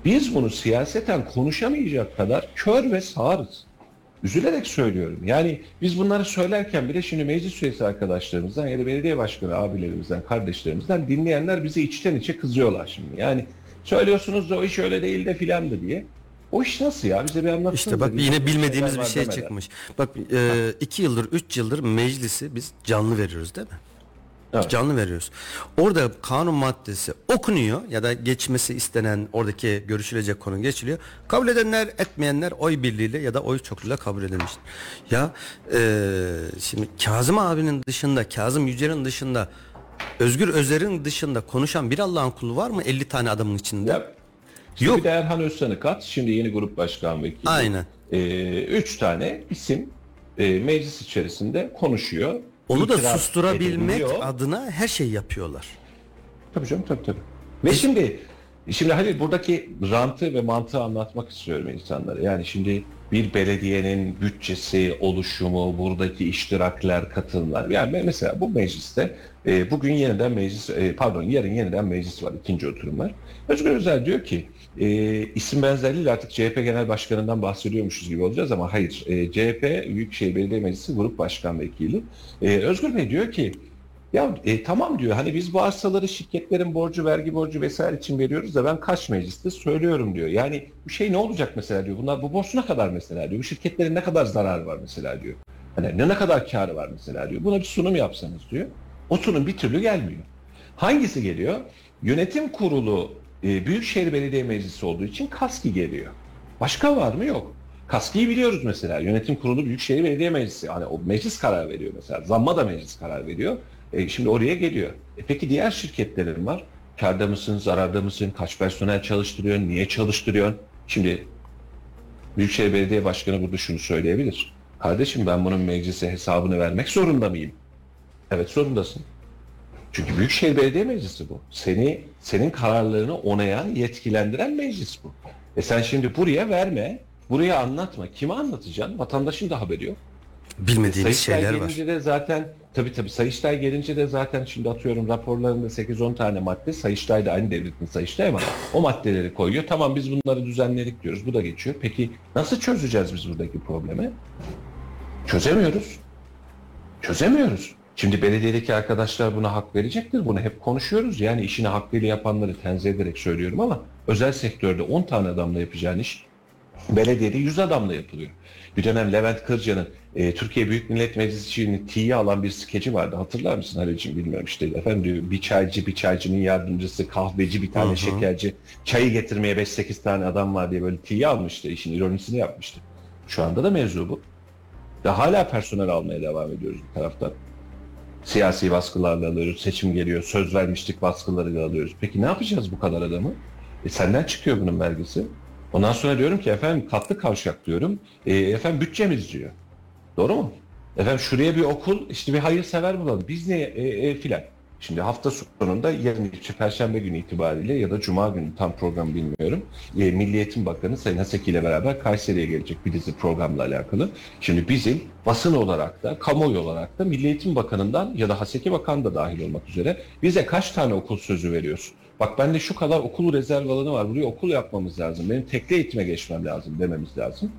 Biz bunu siyaseten konuşamayacak kadar kör ve sağırız. Üzülerek söylüyorum. Yani biz bunları söylerken bile şimdi meclis üyesi arkadaşlarımızdan ya da belediye başkanı abilerimizden, kardeşlerimizden dinleyenler bize içten içe kızıyorlar şimdi. Yani söylüyorsunuz da o iş öyle değil de filandı diye. O iş nasıl ya? Bize bir anlatsana. İşte bak da yine bilmediğimiz bir şey demeden. çıkmış. Bak e, iki yıldır, üç yıldır meclisi biz canlı veriyoruz değil mi? Evet. Canlı veriyoruz. Orada kanun maddesi okunuyor ya da geçmesi istenen oradaki görüşülecek konu geçiliyor. Kabul edenler etmeyenler oy birliğiyle ya da oy çokluğuyla kabul edilmiştir. Ya e, şimdi Kazım abinin dışında, Kazım Yücel'in dışında, Özgür Özer'in dışında konuşan bir Allah'ın kulu var mı 50 tane adamın içinde? Ya, Yok. Bir de Erhan Özsan'ı kat. Şimdi yeni grup başkan vekili. Aynen. Ee, üç tane isim e, meclis içerisinde konuşuyor. Onu da susturabilmek ediliyor. adına her şeyi yapıyorlar. Tabii canım tabii tabii. Ve şimdi şimdi hadi buradaki rantı ve mantığı anlatmak istiyorum insanlara. Yani şimdi bir belediyenin bütçesi, oluşumu, buradaki iştirakler, katılımlar. Yani me- mesela bu mecliste e, bugün yeniden meclis, e, pardon yarın yeniden meclis var, ikinci oturum var. Özgür Özel diyor ki e, isim benzerliğiyle artık CHP Genel Başkanı'ndan bahsediyormuşuz gibi olacağız ama hayır. E, CHP Büyükşehir Belediye Meclisi Grup Başkan Vekili. E, Özgür Bey diyor ki ya e, tamam diyor hani biz bu arsaları şirketlerin borcu, vergi borcu vesaire için veriyoruz da ben kaç mecliste söylüyorum diyor. Yani bu şey ne olacak mesela diyor. Bunlar bu borç ne kadar mesela diyor. Bu şirketlerin ne kadar zararı var mesela diyor. Hani ne, ne kadar karı var mesela diyor. Buna bir sunum yapsanız diyor. O sunum bir türlü gelmiyor. Hangisi geliyor? Yönetim kurulu e, Büyükşehir Belediye Meclisi olduğu için KASKİ geliyor. Başka var mı? Yok. KASKİ'yi biliyoruz mesela. Yönetim Kurulu Büyükşehir Belediye Meclisi. Hani o meclis karar veriyor mesela. Zamma da meclis karar veriyor. E, şimdi oraya geliyor. E, peki diğer şirketlerin var. Karda mısın, zararda mısın, kaç personel çalıştırıyorsun, niye çalıştırıyorsun? Şimdi Büyükşehir Belediye Başkanı burada şunu söyleyebilir. Kardeşim ben bunun meclise hesabını vermek zorunda mıyım? Evet zorundasın. Çünkü Büyükşehir Belediye Meclisi bu. Seni senin kararlarını onayan, yetkilendiren meclis bu. E sen şimdi buraya verme, buraya anlatma. Kime anlatacaksın? Vatandaşın da haberi yok. Bilmediğimiz Sayıştay şeyler var. gelince de zaten tabii tabii Sayıştay gelince de zaten şimdi atıyorum raporlarında 8-10 tane madde Sayıştay da aynı devletin Sayıştay ama o maddeleri koyuyor. Tamam biz bunları düzenledik diyoruz. Bu da geçiyor. Peki nasıl çözeceğiz biz buradaki problemi? Çözemiyoruz. Çözemiyoruz. Şimdi belediyedeki arkadaşlar buna hak verecektir. Bunu hep konuşuyoruz. Yani işini hakkıyla yapanları tenzih ederek söylüyorum ama özel sektörde 10 tane adamla yapacağın iş Belediyede 100 adamla yapılıyor. Bir dönem Levent Kırca'nın e, Türkiye Büyük Millet Meclisi'nin tiye alan bir skeci vardı. Hatırlar mısın Halil'ciğim bilmiyorum işte. Efendim diyor, bir çaycı, bir çaycının yardımcısı, kahveci, bir tane şekerci. Çayı getirmeye 5-8 tane adam var diye böyle tiye almıştı. işin ironisini yapmıştı. Şu anda da mevzu bu. Ve hala personel almaya devam ediyoruz bir taraftan. Siyasi baskılarla alıyoruz, seçim geliyor, söz vermiştik baskılarıyla alıyoruz. Peki ne yapacağız bu kadar adamı? E senden çıkıyor bunun vergisi. Ondan sonra diyorum ki efendim katlı kavşak diyorum. E, efendim bütçemiz diyor. Doğru mu? Efendim şuraya bir okul, işte bir hayırsever bulalım. Biz ne e, e, filan. Şimdi hafta sonunda yarın işte Perşembe günü itibariyle ya da Cuma günü tam program bilmiyorum. E, Milli Bakanı Sayın Haseki ile beraber Kayseri'ye gelecek bir dizi programla alakalı. Şimdi bizim basın olarak da, kamuoyu olarak da Milli Eğitim Bakanı'ndan ya da Haseki Bakan da dahil olmak üzere bize kaç tane okul sözü veriyorsun? Bak bende şu kadar okul rezerv alanı var. Buraya okul yapmamız lazım. Benim tekli eğitime geçmem lazım dememiz lazım.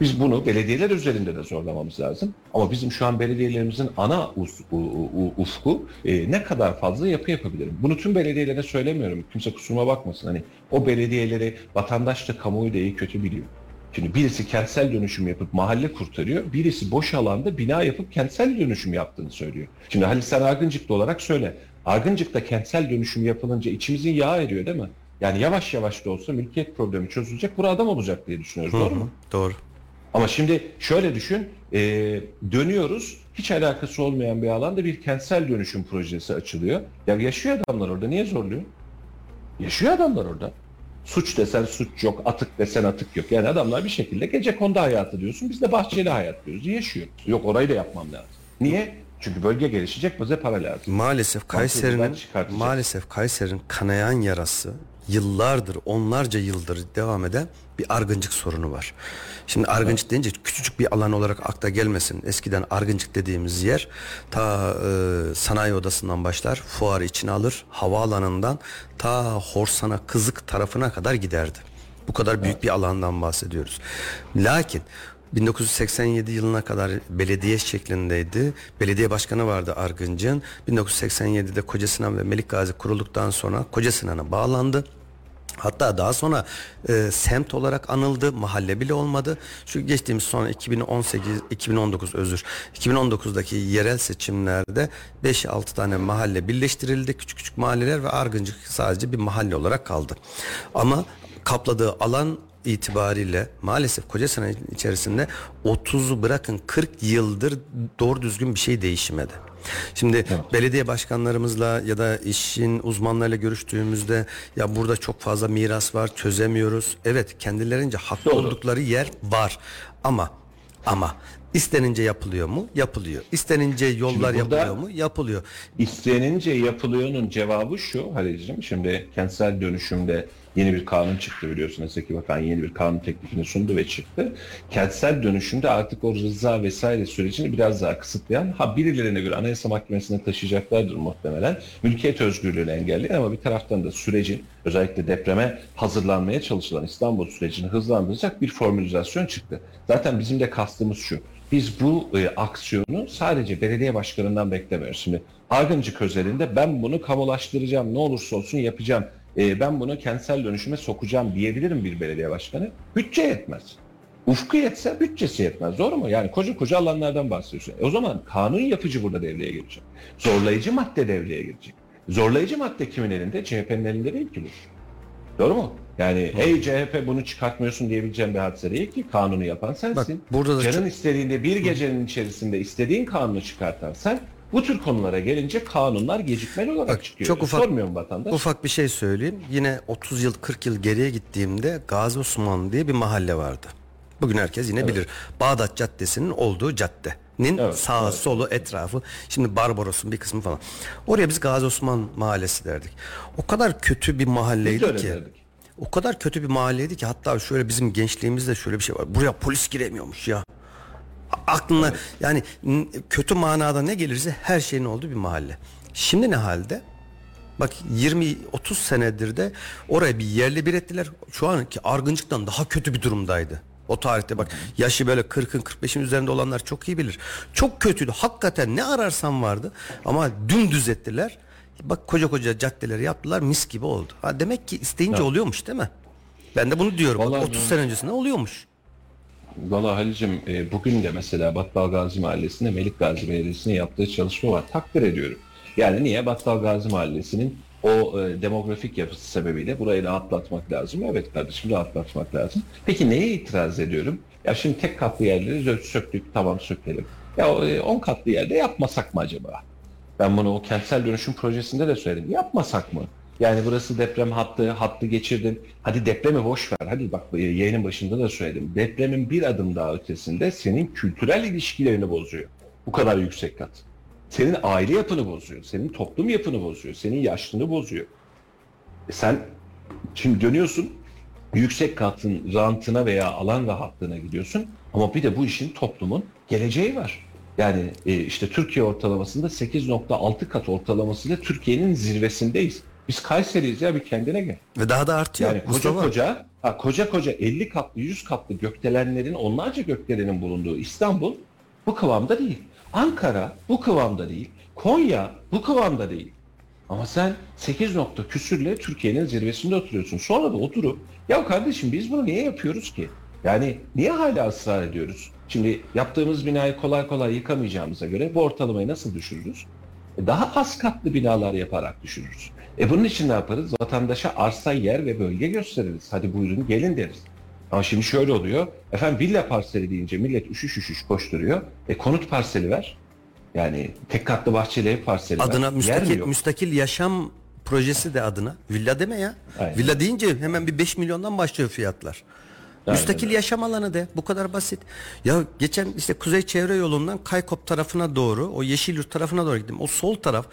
Biz bunu belediyeler üzerinde de zorlamamız lazım. Ama bizim şu an belediyelerimizin ana us- u- u- ufku e, ne kadar fazla yapı yapabilirim? Bunu tüm belediyelere söylemiyorum. Kimse kusuruma bakmasın. Hani o belediyeleri vatandaş da kamuoyu da iyi kötü biliyor. Şimdi birisi kentsel dönüşüm yapıp mahalle kurtarıyor. Birisi boş alanda bina yapıp kentsel dönüşüm yaptığını söylüyor. Şimdi Halil sen Argıncıklı olarak söyle. Argıncık'ta kentsel dönüşüm yapılınca içimizin yağı eriyor değil mi? Yani yavaş yavaş da olsa mülkiyet problemi çözülecek. Burada adam olacak diye düşünüyoruz. Doğru mu? Doğru. Ama şimdi şöyle düşün, e, dönüyoruz, hiç alakası olmayan bir alanda bir kentsel dönüşüm projesi açılıyor. Ya yaşıyor adamlar orada, niye zorluyor? Yaşıyor adamlar orada. Suç desen suç yok, atık desen atık yok. Yani adamlar bir şekilde gece kondu hayatı diyorsun, biz de bahçeli hayat diyoruz. Yaşıyor. Yok orayı da yapmam lazım. Niye? Çünkü bölge gelişecek, bize para lazım. Maalesef Kayseri'nin maalesef Kayseri'nin kanayan yarası yıllardır, onlarca yıldır devam eden bir argıncık sorunu var. Şimdi argıncık deyince küçücük bir alan olarak akla gelmesin. Eskiden argıncık dediğimiz yer ta e, sanayi odasından başlar, fuarı içine alır, havaalanından ta Horsana Kızık tarafına kadar giderdi. Bu kadar büyük bir alandan bahsediyoruz. Lakin 1987 yılına kadar belediye şeklindeydi. Belediye başkanı vardı Argıncın. 1987'de Koca Sinan ve Melik Gazi kurulduktan sonra Koca Sinan'a bağlandı. Hatta daha sonra e, semt olarak anıldı, mahalle bile olmadı. Şu geçtiğimiz son 2018 2019 özür. 2019'daki yerel seçimlerde 5-6 tane mahalle birleştirildi. Küçük küçük mahalleler ve Argıncık sadece bir mahalle olarak kaldı. Ama kapladığı alan itibariyle maalesef koca sene içerisinde 30'u bırakın 40 yıldır doğru düzgün bir şey değişmedi. Şimdi belediye başkanlarımızla ya da işin uzmanlarıyla görüştüğümüzde ya burada çok fazla miras var çözemiyoruz. Evet kendilerince haklı Doğru. oldukları yer var ama ama istenince yapılıyor mu? Yapılıyor. İstenince yollar yapılıyor mu? Yapılıyor. İstenince yapılıyor'nun cevabı şu Halil'ciğim. Şimdi kentsel dönüşümde yeni bir kanun çıktı biliyorsun. Haseki Bakan yeni bir kanun teklifini sundu ve çıktı. Kentsel dönüşümde artık o rıza vesaire sürecini biraz daha kısıtlayan, ha birilerine göre Anayasa Mahkemesi'ne taşıyacaklardır muhtemelen. Mülkiyet özgürlüğünü engelleyen ama bir taraftan da sürecin özellikle depreme hazırlanmaya çalışılan İstanbul sürecini hızlandıracak bir formülizasyon çıktı. Zaten bizim de kastımız şu. Biz bu e, aksiyonu sadece belediye başkanından beklemiyoruz. Şimdi Argıncık özelinde ben bunu kamulaştıracağım, ne olursa olsun yapacağım, e, ben bunu kentsel dönüşüme sokacağım diyebilirim bir belediye başkanı. Bütçe yetmez. Ufku yetse bütçesi yetmez. Doğru mu? Yani koca koca alanlardan bahsediyorsun. E o zaman kanun yapıcı burada devreye girecek. Zorlayıcı madde devreye girecek. Zorlayıcı madde kimin elinde? CHP'nin elinde değil ki bu. Doğru mu? Yani ey CHP bunu çıkartmıyorsun diyebileceğim bir hadise değil ki kanunu yapan sensin. Bak, burada da Canın çok- istediğinde bir gecenin içerisinde istediğin kanunu çıkartan sen bu tür konulara gelince kanunlar gecikmeli olarak Bak, çıkıyor. çok ufak- Sormuyor mu vatandaş? Ufak bir şey söyleyeyim. Yine 30 yıl 40 yıl geriye gittiğimde Gazi Osman diye bir mahalle vardı. Bugün herkes yine bilir. Bağdat Caddesi'nin olduğu caddenin Evet, sağı evet. solu etrafı. Şimdi Barbaros'un bir kısmı falan. Oraya biz Gazi Osman Mahallesi derdik. O kadar kötü bir mahalleydi ki. derdik. O kadar kötü bir mahalleydi ki hatta şöyle bizim gençliğimizde şöyle bir şey var. Buraya polis giremiyormuş ya. Aklına yani n- kötü manada ne gelirse her şeyin olduğu bir mahalle. Şimdi ne halde? Bak 20-30 senedir de oraya bir yerli bir ettiler. Şu anki Argıncık'tan daha kötü bir durumdaydı. O tarihte bak yaşı böyle 40'ın 45'in üzerinde olanlar çok iyi bilir. Çok kötüydü. Hakikaten ne ararsan vardı ama dümdüz ettiler. Bak koca koca caddeleri yaptılar mis gibi oldu. Ha demek ki isteyince oluyormuş değil mi? Ben de bunu diyorum. Bak, Vallahi 30 ben- sene öncesinde oluyormuş. Valla Halicim e, bugün de mesela Battal Gazi Mahallesi'nde Melik Gazi Belediyesi'nin yaptığı çalışma var. Takdir ediyorum. Yani niye? Battal Gazi Mahallesi'nin o e, demografik yapısı sebebiyle burayı rahatlatmak lazım. Evet kardeşim rahatlatmak lazım. Peki neye itiraz ediyorum? Ya şimdi tek katlı yerleri söktük tamam sökelim. Ya 10 katlı yerde yapmasak mı acaba? Ben bunu o kentsel dönüşüm projesinde de söyledim. Yapmasak mı? Yani burası deprem hattı, hattı geçirdin. Hadi depremi boş ver. Hadi bak e, yayının başında da söyledim. Depremin bir adım daha ötesinde senin kültürel ilişkilerini bozuyor. Bu kadar yüksek kat. Senin aile yapını bozuyor. Senin toplum yapını bozuyor. Senin yaşlını bozuyor. E sen şimdi dönüyorsun yüksek katın rantına veya alan rahatlığına gidiyorsun. Ama bir de bu işin toplumun geleceği var. Yani e, işte Türkiye ortalamasında 8.6 kat ortalamasıyla Türkiye'nin zirvesindeyiz. Biz Kayseri'yiz ya bir kendine gel. Ve daha da artıyor. Yani koca Mustafa. koca, ha, koca koca 50 katlı 100 katlı gökdelenlerin onlarca gökdelenin bulunduğu İstanbul bu kıvamda değil. Ankara bu kıvamda değil. Konya bu kıvamda değil. Ama sen 8 nokta küsürle Türkiye'nin zirvesinde oturuyorsun. Sonra da oturup ya kardeşim biz bunu niye yapıyoruz ki? Yani niye hala ısrar ediyoruz? Şimdi yaptığımız binayı kolay kolay yıkamayacağımıza göre bu ortalamayı nasıl düşürürüz? E, Daha az katlı binalar yaparak düşürürüz. E bunun için ne yaparız? Vatandaşa arsa, yer ve bölge gösteririz. Hadi buyurun gelin deriz. Ama şimdi şöyle oluyor. Efendim villa parseli deyince millet üşüş üşüş koşturuyor. E konut parseli ver. Yani tek katlı bahçeli ev parseli ver. Adına mi müstakil, müstakil yaşam projesi de adına. Villa deme ya. Aynen. Villa deyince hemen bir 5 milyondan başlıyor fiyatlar. Aynen müstakil yaşam alanı de. Bu kadar basit. Ya geçen işte Kuzey Çevre Yolu'ndan Kaykop tarafına doğru, o Yeşilyurt tarafına doğru gittim. O sol taraf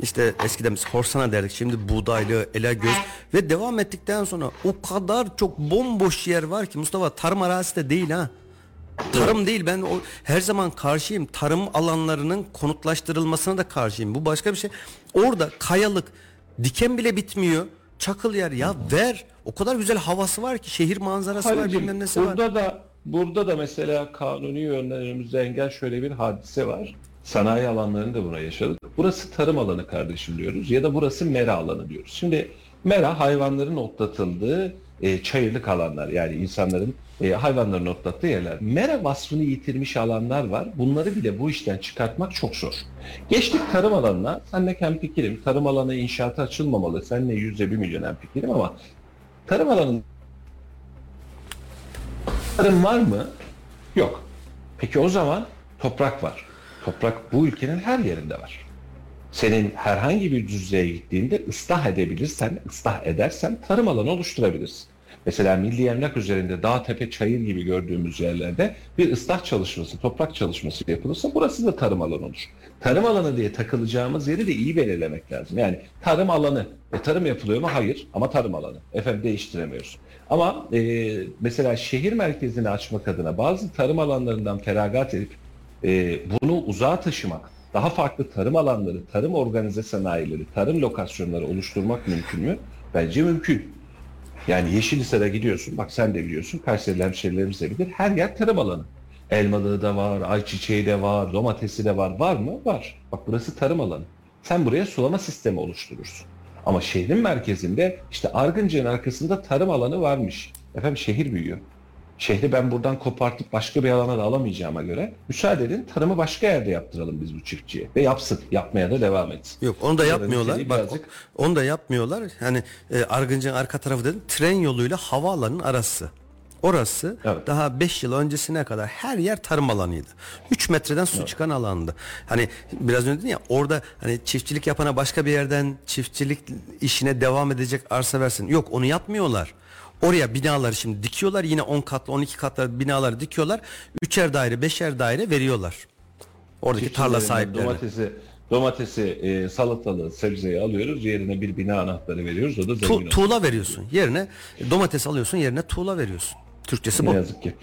işte eskiden biz Horsana derdik. Şimdi Buğdaylı, Elagöz ve devam ettikten sonra o kadar çok bomboş yer var ki Mustafa tarım arazisi de değil ha. Tarım değil ben o her zaman karşıyım. Tarım alanlarının konutlaştırılmasına da karşıyım. Bu başka bir şey. Orada kayalık, diken bile bitmiyor. Çakıl yer ya ver. O kadar güzel havası var ki şehir manzarası var Halicim, bilmem nesi var. burada da burada da mesela kanuni yönden önümüzde engel şöyle bir hadise var. Sanayi alanlarında buna yaşadık. Burası tarım alanı kardeşim diyoruz ya da burası mera alanı diyoruz. Şimdi mera hayvanların otlatıldığı e, çayırlık alanlar yani insanların e, hayvanların otlattığı yerler. Mera vasfını yitirmiş alanlar var. Bunları bile bu işten çıkartmak çok zor. Geçtik tarım alanına. Senle hemfikirim. Tarım alanı inşaatı açılmamalı. Seninle yüzde bir milyon hemfikirim ama tarım alanında Tarım var mı? Yok. Peki o zaman toprak var. Toprak bu ülkenin her yerinde var. Senin herhangi bir düzlüğe gittiğinde ıslah edebilirsen, ıslah edersen tarım alanı oluşturabilirsin. Mesela milli emlak üzerinde dağ tepe çayır gibi gördüğümüz yerlerde bir ıslah çalışması, toprak çalışması yapılırsa burası da tarım alanı olur. Tarım alanı diye takılacağımız yeri de iyi belirlemek lazım. Yani tarım alanı, e, tarım yapılıyor mu? Hayır ama tarım alanı. Efendim değiştiremiyoruz. Ama e, mesela şehir merkezini açmak adına bazı tarım alanlarından feragat edip e, bunu uzağa taşımak, daha farklı tarım alanları, tarım organize sanayileri, tarım lokasyonları oluşturmak mümkün mü? Bence mümkün. Yani Yeşilhisar'a gidiyorsun, bak sen de biliyorsun, Kayseri'li hemşehrilerimiz de bilir, her yer tarım alanı. Elmalığı da var, ayçiçeği de var, domatesi de var. Var mı? Var. Bak burası tarım alanı. Sen buraya sulama sistemi oluşturursun. Ama şehrin merkezinde işte Argıncı'nın arkasında tarım alanı varmış. Efendim şehir büyüyor. Şehri ben buradan kopartıp başka bir alana da alamayacağıma göre müsaade edin tarımı başka yerde yaptıralım biz bu çiftçiye. Ve yapsın. Yapmaya da devam etsin. Yok onu da yapmıyorlar. Bak birazcık- onu da yapmıyorlar. Hani e, Argıncı'nın arka tarafı dedim. Tren yoluyla havaalanının arası. Orası Evet. daha 5 yıl öncesine kadar her yer tarım alanıydı. 3 metreden su çıkan alandı. Hani biraz önce dedin ya orada hani çiftçilik yapana başka bir yerden çiftçilik işine devam edecek arsa versin. Yok onu yapmıyorlar. Oraya binaları şimdi dikiyorlar. Yine 10 katlı 12 katlı binaları dikiyorlar. Üçer daire, beşer daire veriyorlar. Oradaki tarla sahiplerine. Domatesi, domatesi, e, salatalığı, sebzeyi alıyoruz. Yerine bir bina anahtarı veriyoruz. O da zengin Tu- oluyor. tuğla veriyorsun. Yerine domates alıyorsun, yerine tuğla veriyorsun. Türkçesi Ne bu. yazık ki.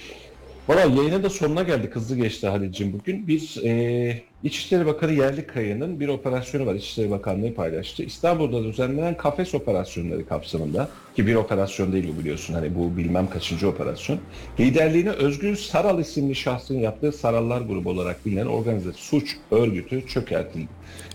Valla yayına da sonuna geldik. Hızlı geçti Halil'cim bugün. Biz e, İçişleri Bakanı Yerli Kaya'nın bir operasyonu var. İçişleri Bakanlığı paylaştı. İstanbul'da düzenlenen kafes operasyonları kapsamında ki bir operasyon değil bu biliyorsun. Hani bu bilmem kaçıncı operasyon. Liderliğini Özgür Saral isimli şahsın yaptığı Sarallar grubu olarak bilinen organize suç örgütü çökertildi.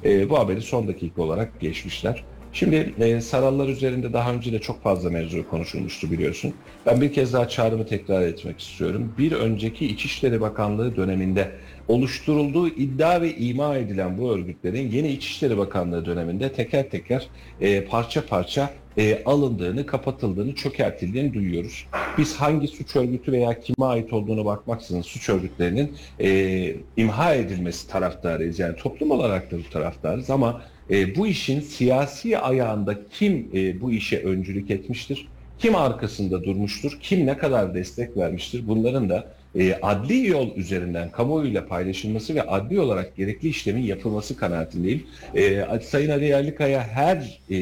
E, bu haberi son dakika olarak geçmişler. Şimdi e, sarallar üzerinde daha önce de çok fazla mevzu konuşulmuştu biliyorsun. Ben bir kez daha çağrımı tekrar etmek istiyorum. Bir önceki İçişleri Bakanlığı döneminde oluşturulduğu iddia ve ima edilen bu örgütlerin yeni İçişleri Bakanlığı döneminde teker teker e, parça parça e, alındığını, kapatıldığını, çökertildiğini duyuyoruz. Biz hangi suç örgütü veya kime ait olduğunu bakmaksızın suç örgütlerinin e, imha edilmesi taraftarıyız. Yani toplum olarak da bu taraftarız ama e, bu işin siyasi ayağında kim e, bu işe öncülük etmiştir? Kim arkasında durmuştur? Kim ne kadar destek vermiştir? Bunların da e, adli yol üzerinden kamuoyuyla paylaşılması ve adli olarak gerekli işlemin yapılması kanaatindeyim. E, Sayın Ali Yerlikaya her e,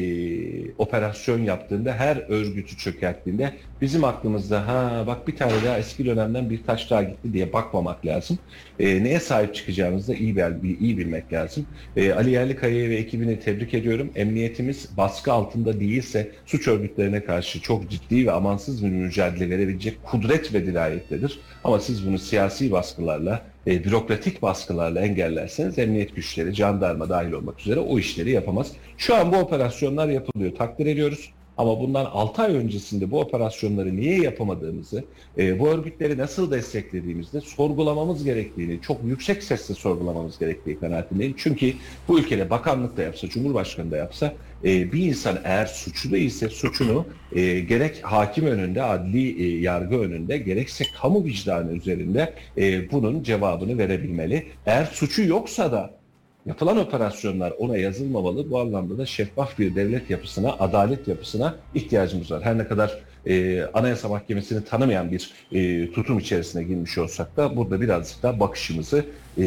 operasyon yaptığında, her örgütü çökerttiğinde bizim aklımızda ha bak bir tane daha eski dönemden bir taş daha gitti diye bakmamak lazım. E, neye sahip çıkacağımızı da iyi, bil, iyi bilmek lazım. E, Ali Yerlikaya'yı ve ekibini tebrik ediyorum. Emniyetimiz baskı altında değilse suç örgütlerine karşı çok ciddi ve amansız bir mücadele verebilecek kudret ve dirayettedir. Ama siz bunu siyasi baskılarla, e, bürokratik baskılarla engellerseniz emniyet güçleri, jandarma dahil olmak üzere o işleri yapamaz. Şu an bu operasyonlar yapılıyor. Takdir ediyoruz. Ama bundan 6 ay öncesinde bu operasyonları niye yapamadığımızı, e, bu örgütleri nasıl desteklediğimizde sorgulamamız gerektiğini, çok yüksek sesle sorgulamamız gerektiği kanaatindeyim. Çünkü bu ülkede bakanlık da yapsa, cumhurbaşkanı da yapsa e, bir insan eğer suçlu değilse suçunu e, gerek hakim önünde, adli e, yargı önünde, gerekse kamu vicdanı üzerinde e, bunun cevabını verebilmeli. Eğer suçu yoksa da Yapılan operasyonlar ona yazılmamalı. Bu anlamda da şeffaf bir devlet yapısına, adalet yapısına ihtiyacımız var. Her ne kadar e, Anayasa Mahkemesi'ni tanımayan bir e, tutum içerisine girmiş olsak da burada birazcık daha bakışımızı e,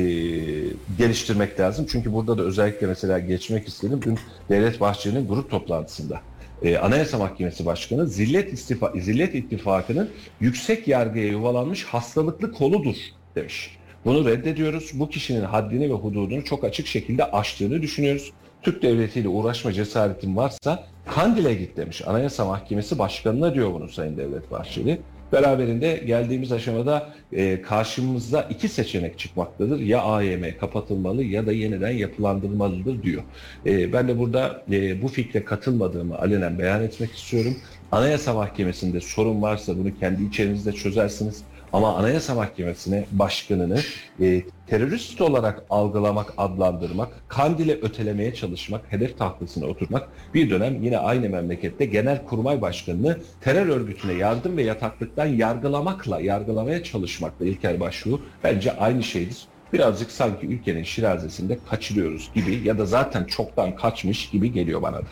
geliştirmek lazım. Çünkü burada da özellikle mesela geçmek istedim. Dün Devlet Bahçeli'nin grup toplantısında e, Anayasa Mahkemesi Başkanı Zillet, İstifa, Zillet İttifakı'nın yüksek yargıya yuvalanmış hastalıklı koludur demiş. Bunu reddediyoruz. Bu kişinin haddini ve hududunu çok açık şekilde aştığını düşünüyoruz. Türk devletiyle uğraşma cesaretin varsa Kandil'e git demiş. Anayasa Mahkemesi Başkanı'na diyor bunu Sayın Devlet Bahçeli. Beraberinde geldiğimiz aşamada e, karşımızda iki seçenek çıkmaktadır. Ya AYM kapatılmalı ya da yeniden yapılandırılmalıdır diyor. E, ben de burada e, bu fikre katılmadığımı alenen beyan etmek istiyorum. Anayasa Mahkemesi'nde sorun varsa bunu kendi içerinizde çözersiniz. Ama Anayasa Mahkemesi'ne başkanını e, terörist olarak algılamak, adlandırmak, kandile ötelemeye çalışmak, hedef tahtasına oturmak bir dönem yine aynı memlekette Genelkurmay Başkanı'nı terör örgütüne yardım ve yataklıktan yargılamakla, yargılamaya çalışmakla İlker Başbuğ bence aynı şeydir. Birazcık sanki ülkenin şirazesinde kaçırıyoruz gibi ya da zaten çoktan kaçmış gibi geliyor bana da.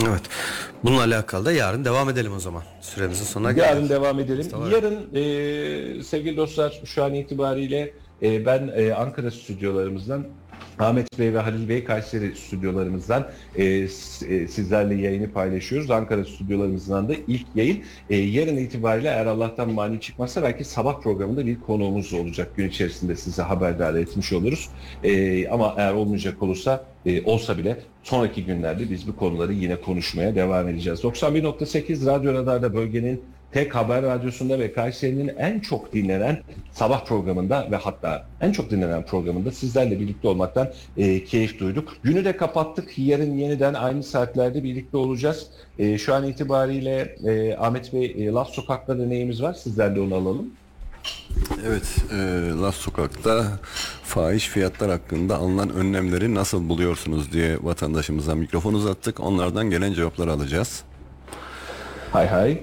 Evet. Bununla alakalı da yarın devam edelim o zaman. Süremizin sonuna geldik. Yarın devam edelim. Tamam. Yarın e, sevgili dostlar şu an itibariyle e, ben e, Ankara stüdyolarımızdan Ahmet Bey ve Halil Bey Kayseri stüdyolarımızdan e, e, sizlerle yayını paylaşıyoruz. Ankara stüdyolarımızdan da ilk yayın. E, yarın itibariyle eğer Allah'tan mani çıkmazsa belki sabah programında bir konuğumuz olacak. Gün içerisinde size haberdar etmiş oluruz. E, ama eğer olmayacak olursa e, olsa bile sonraki günlerde biz bu konuları yine konuşmaya devam edeceğiz. 91.8 Radyo Radar'da bölgenin tek haber radyosunda ve Kayseri'nin en çok dinlenen sabah programında ve hatta en çok dinlenen programında sizlerle birlikte olmaktan e, keyif duyduk. Günü de kapattık. Yarın yeniden aynı saatlerde birlikte olacağız. E, şu an itibariyle e, Ahmet Bey e, Laf Sokak'ta deneyimiz var. Sizlerle onu alalım. Evet, e, Laf Sokak'ta fahiş fiyatlar hakkında alınan önlemleri nasıl buluyorsunuz diye vatandaşımıza mikrofon uzattık. Onlardan gelen cevapları alacağız. Hay hay.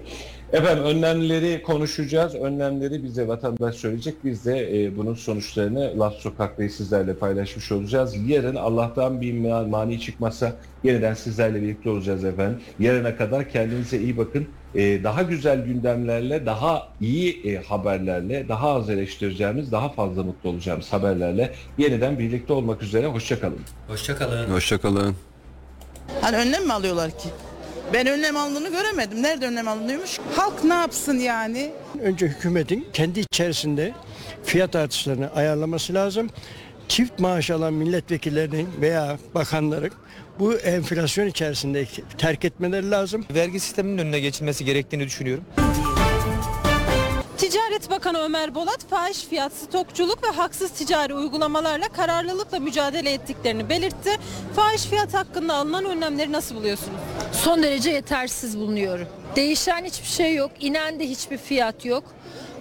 Efendim önlemleri konuşacağız. Önlemleri bize vatandaş söyleyecek. Biz de e, bunun sonuçlarını Laf Sokak'ta sizlerle paylaşmış olacağız. Yarın Allah'tan bir ma- mani çıkmazsa yeniden sizlerle birlikte olacağız efendim. Yarına kadar kendinize iyi bakın. E, daha güzel gündemlerle, daha iyi e, haberlerle, daha az eleştireceğimiz, daha fazla mutlu olacağımız haberlerle yeniden birlikte olmak üzere. Hoşçakalın. Hoşçakalın. Hoşçakalın. Hani önlem mi alıyorlar ki? Ben önlem aldığını göremedim. Nerede önlem alınıyormuş? Halk ne yapsın yani? Önce hükümetin kendi içerisinde fiyat artışlarını ayarlaması lazım. Çift maaş alan milletvekillerinin veya bakanların bu enflasyon içerisinde terk etmeleri lazım. Vergi sisteminin önüne geçilmesi gerektiğini düşünüyorum. Ticaret Bakanı Ömer Bolat fahiş fiyat, stokçuluk ve haksız ticari uygulamalarla kararlılıkla mücadele ettiklerini belirtti. Fahiş fiyat hakkında alınan önlemleri nasıl buluyorsunuz? son derece yetersiz bulunuyorum. Değişen hiçbir şey yok, inen de hiçbir fiyat yok.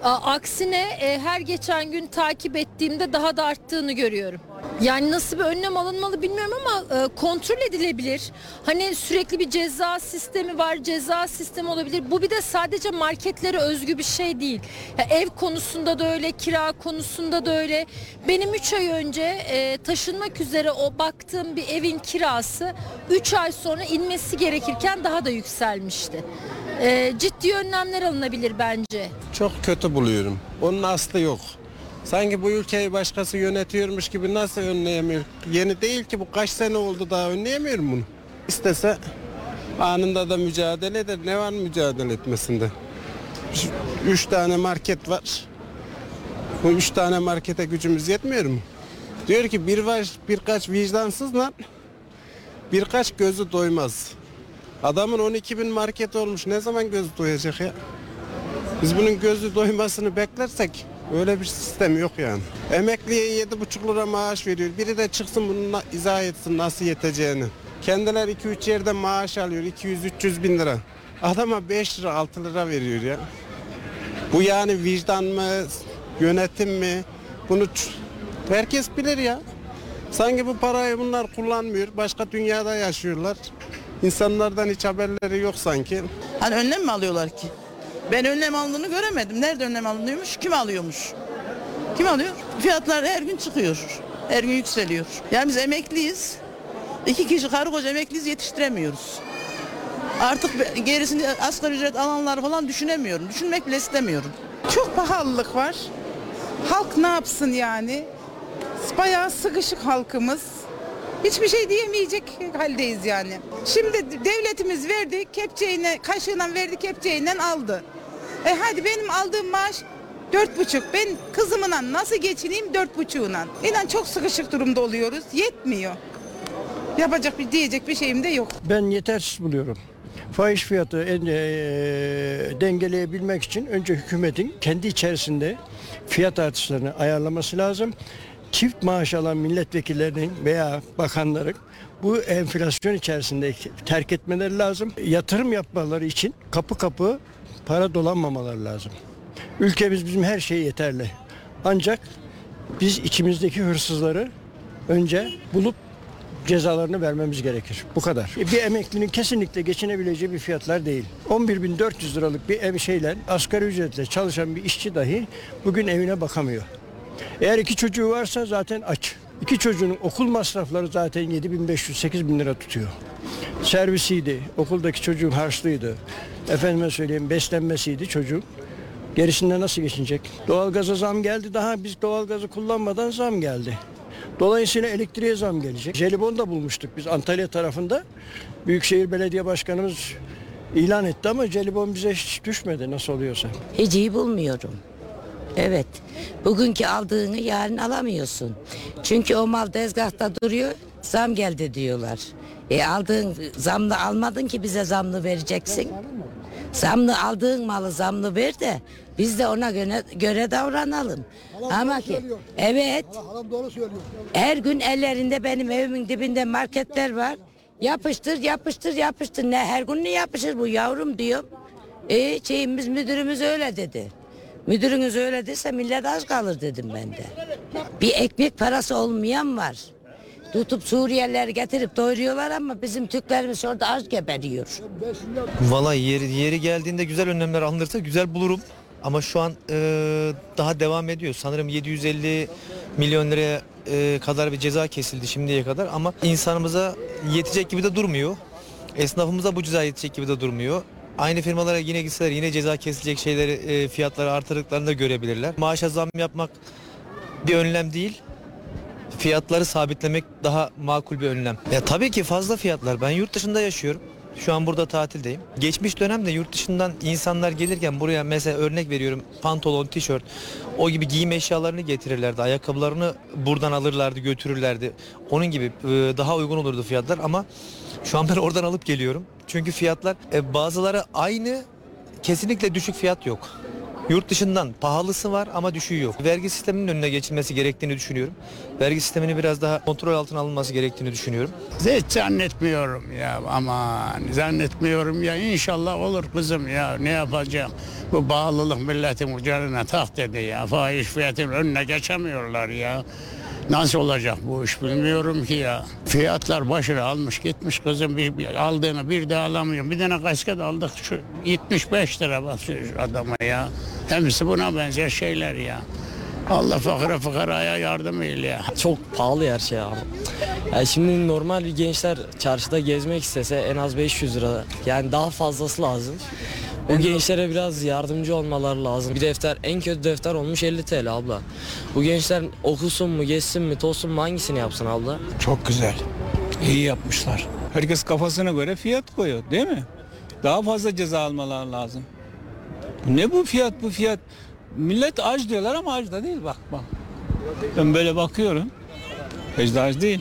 Aksine e, her geçen gün takip ettiğimde daha da arttığını görüyorum. Yani nasıl bir önlem alınmalı bilmiyorum ama e, kontrol edilebilir. Hani sürekli bir ceza sistemi var, ceza sistemi olabilir. Bu bir de sadece marketlere özgü bir şey değil. Ya ev konusunda da öyle, kira konusunda da öyle. Benim 3 ay önce e, taşınmak üzere o baktığım bir evin kirası 3 ay sonra inmesi gerekirken daha da yükselmişti. E, ciddi önlemler alınabilir bence. Çok kötü buluyorum. Onun aslı yok. Sanki bu ülkeyi başkası yönetiyormuş gibi nasıl önleyemiyor? Yeni değil ki bu kaç sene oldu daha önleyemiyor bunu. İstese anında da mücadele eder. Ne var mücadele etmesinde? Üç tane market var. Bu üç tane markete gücümüz yetmiyor mu? Diyor ki bir var birkaç vicdansızla birkaç gözü doymaz. Adamın 12 bin market olmuş. Ne zaman gözü doyacak ya? Biz bunun gözü doymasını beklersek öyle bir sistem yok yani. Emekliye yedi buçuk lira maaş veriyor. Biri de çıksın bunu izah etsin nasıl yeteceğini. Kendiler 2-3 yerden maaş alıyor 200-300 bin lira. Adama 5 lira 6 lira veriyor ya. Bu yani vicdan mı, yönetim mi? Bunu herkes bilir ya. Sanki bu parayı bunlar kullanmıyor. Başka dünyada yaşıyorlar. İnsanlardan hiç haberleri yok sanki. Hani önlem mi alıyorlar ki? Ben önlem alındığını göremedim. Nerede önlem alınıyormuş? Kim alıyormuş? Kim alıyor? Fiyatlar her gün çıkıyor. Her gün yükseliyor. Yani biz emekliyiz. İki kişi karı koca emekliyiz yetiştiremiyoruz. Artık gerisini asgari ücret alanlar falan düşünemiyorum. Düşünmek bile istemiyorum. Çok pahalılık var. Halk ne yapsın yani? Bayağı sıkışık halkımız. Hiçbir şey diyemeyecek haldeyiz yani. Şimdi devletimiz verdi, kepçeyle, kaşığıyla verdi, kepçeyle aldı. E hadi benim aldığım maaş dört buçuk. Ben kızımla nasıl geçineyim dört buçuğuna? İnan çok sıkışık durumda oluyoruz. Yetmiyor. Yapacak bir diyecek bir şeyim de yok. Ben yetersiz buluyorum. Fahiş fiyatı en, eee, dengeleyebilmek için önce hükümetin kendi içerisinde fiyat artışlarını ayarlaması lazım. Çift maaş alan milletvekillerinin veya bakanların bu enflasyon içerisinde terk etmeleri lazım. Yatırım yapmaları için kapı kapı para dolanmamaları lazım. Ülkemiz bizim her şeye yeterli. Ancak biz içimizdeki hırsızları önce bulup cezalarını vermemiz gerekir. Bu kadar. Bir emeklinin kesinlikle geçinebileceği bir fiyatlar değil. 11.400 liralık bir ev şeyle asgari ücretle çalışan bir işçi dahi bugün evine bakamıyor. Eğer iki çocuğu varsa zaten aç. İki çocuğun okul masrafları zaten 7500-8000 lira tutuyor. Servisiydi, okuldaki çocuğun harçlıydı. Efendime söyleyeyim beslenmesiydi çocuğun. Gerisinde nasıl geçinecek? Doğalgaza zam geldi. Daha biz doğalgazı kullanmadan zam geldi. Dolayısıyla elektriğe zam gelecek. Jelibon da bulmuştuk biz Antalya tarafında. Büyükşehir Belediye Başkanımız ilan etti ama jelibon bize hiç düşmedi nasıl oluyorsa. Hiç iyi bulmuyorum. Evet. Bugünkü aldığını yarın alamıyorsun. Çünkü o mal tezgahta duruyor. Zam geldi diyorlar. E aldığın zamlı almadın ki bize zamlı vereceksin. Zamlı aldığın malı zamlı ver de biz de ona göre, göre davranalım. Ama ki evet. Her gün ellerinde benim evimin dibinde marketler var. Yapıştır yapıştır yapıştır. Ne her gün ne yapışır bu yavrum diyor. E şeyimiz müdürümüz öyle dedi. Müdürünüz öyle dese millet aç kalır dedim ben de. Bir ekmek parası olmayan var. Tutup Suriyelileri getirip doyuruyorlar ama bizim Türklerimiz orada aç geberiyor. Valla yeri, yeri geldiğinde güzel önlemler alınırsa güzel bulurum. Ama şu an e, daha devam ediyor. Sanırım 750 milyon liraya e, kadar bir ceza kesildi şimdiye kadar. Ama insanımıza yetecek gibi de durmuyor. Esnafımıza bu ceza yetecek gibi de durmuyor. Aynı firmalara yine gitseler yine ceza kesilecek şeyleri e, fiyatları artırdıklarını da görebilirler. Maaşa zam yapmak bir önlem değil. Fiyatları sabitlemek daha makul bir önlem. Ya tabii ki fazla fiyatlar. Ben yurt dışında yaşıyorum. Şu an burada tatildeyim. Geçmiş dönemde yurt dışından insanlar gelirken buraya mesela örnek veriyorum pantolon, tişört o gibi giyim eşyalarını getirirlerdi. Ayakkabılarını buradan alırlardı, götürürlerdi. Onun gibi e, daha uygun olurdu fiyatlar ama şu an ben oradan alıp geliyorum. Çünkü fiyatlar e, bazıları aynı kesinlikle düşük fiyat yok. Yurt dışından pahalısı var ama düşüğü yok. Vergi sisteminin önüne geçilmesi gerektiğini düşünüyorum. Vergi sistemini biraz daha kontrol altına alınması gerektiğini düşünüyorum. Hiç zannetmiyorum ya aman zannetmiyorum ya inşallah olur kızım ya ne yapacağım. Bu bağlılık milletin canına tak dedi ya fahiş fiyatın önüne geçemiyorlar ya. Nasıl olacak bu iş bilmiyorum ki ya. Fiyatlar başını almış gitmiş kızım bir, bir aldığını bir de alamıyorum. Bir tane kasket aldık şu 75 lira şu adama ya. Hepsi buna benzer şeyler ya. Allah fakire fukaraya yardım eyle ya. Çok pahalı her şey abi. Yani şimdi normal bir gençler çarşıda gezmek istese en az 500 lira. Yani daha fazlası lazım. O gençlere biraz yardımcı olmaları lazım. Bir defter en kötü defter olmuş 50 TL abla. Bu gençler okusun mu, geçsin mi, tolsun mu hangisini yapsın abla? Çok güzel. İyi yapmışlar. Herkes kafasına göre fiyat koyuyor değil mi? Daha fazla ceza almalar lazım. Ne bu fiyat bu fiyat? Millet aç diyorlar ama aç da değil bak bak. Ben böyle bakıyorum. Aç değil.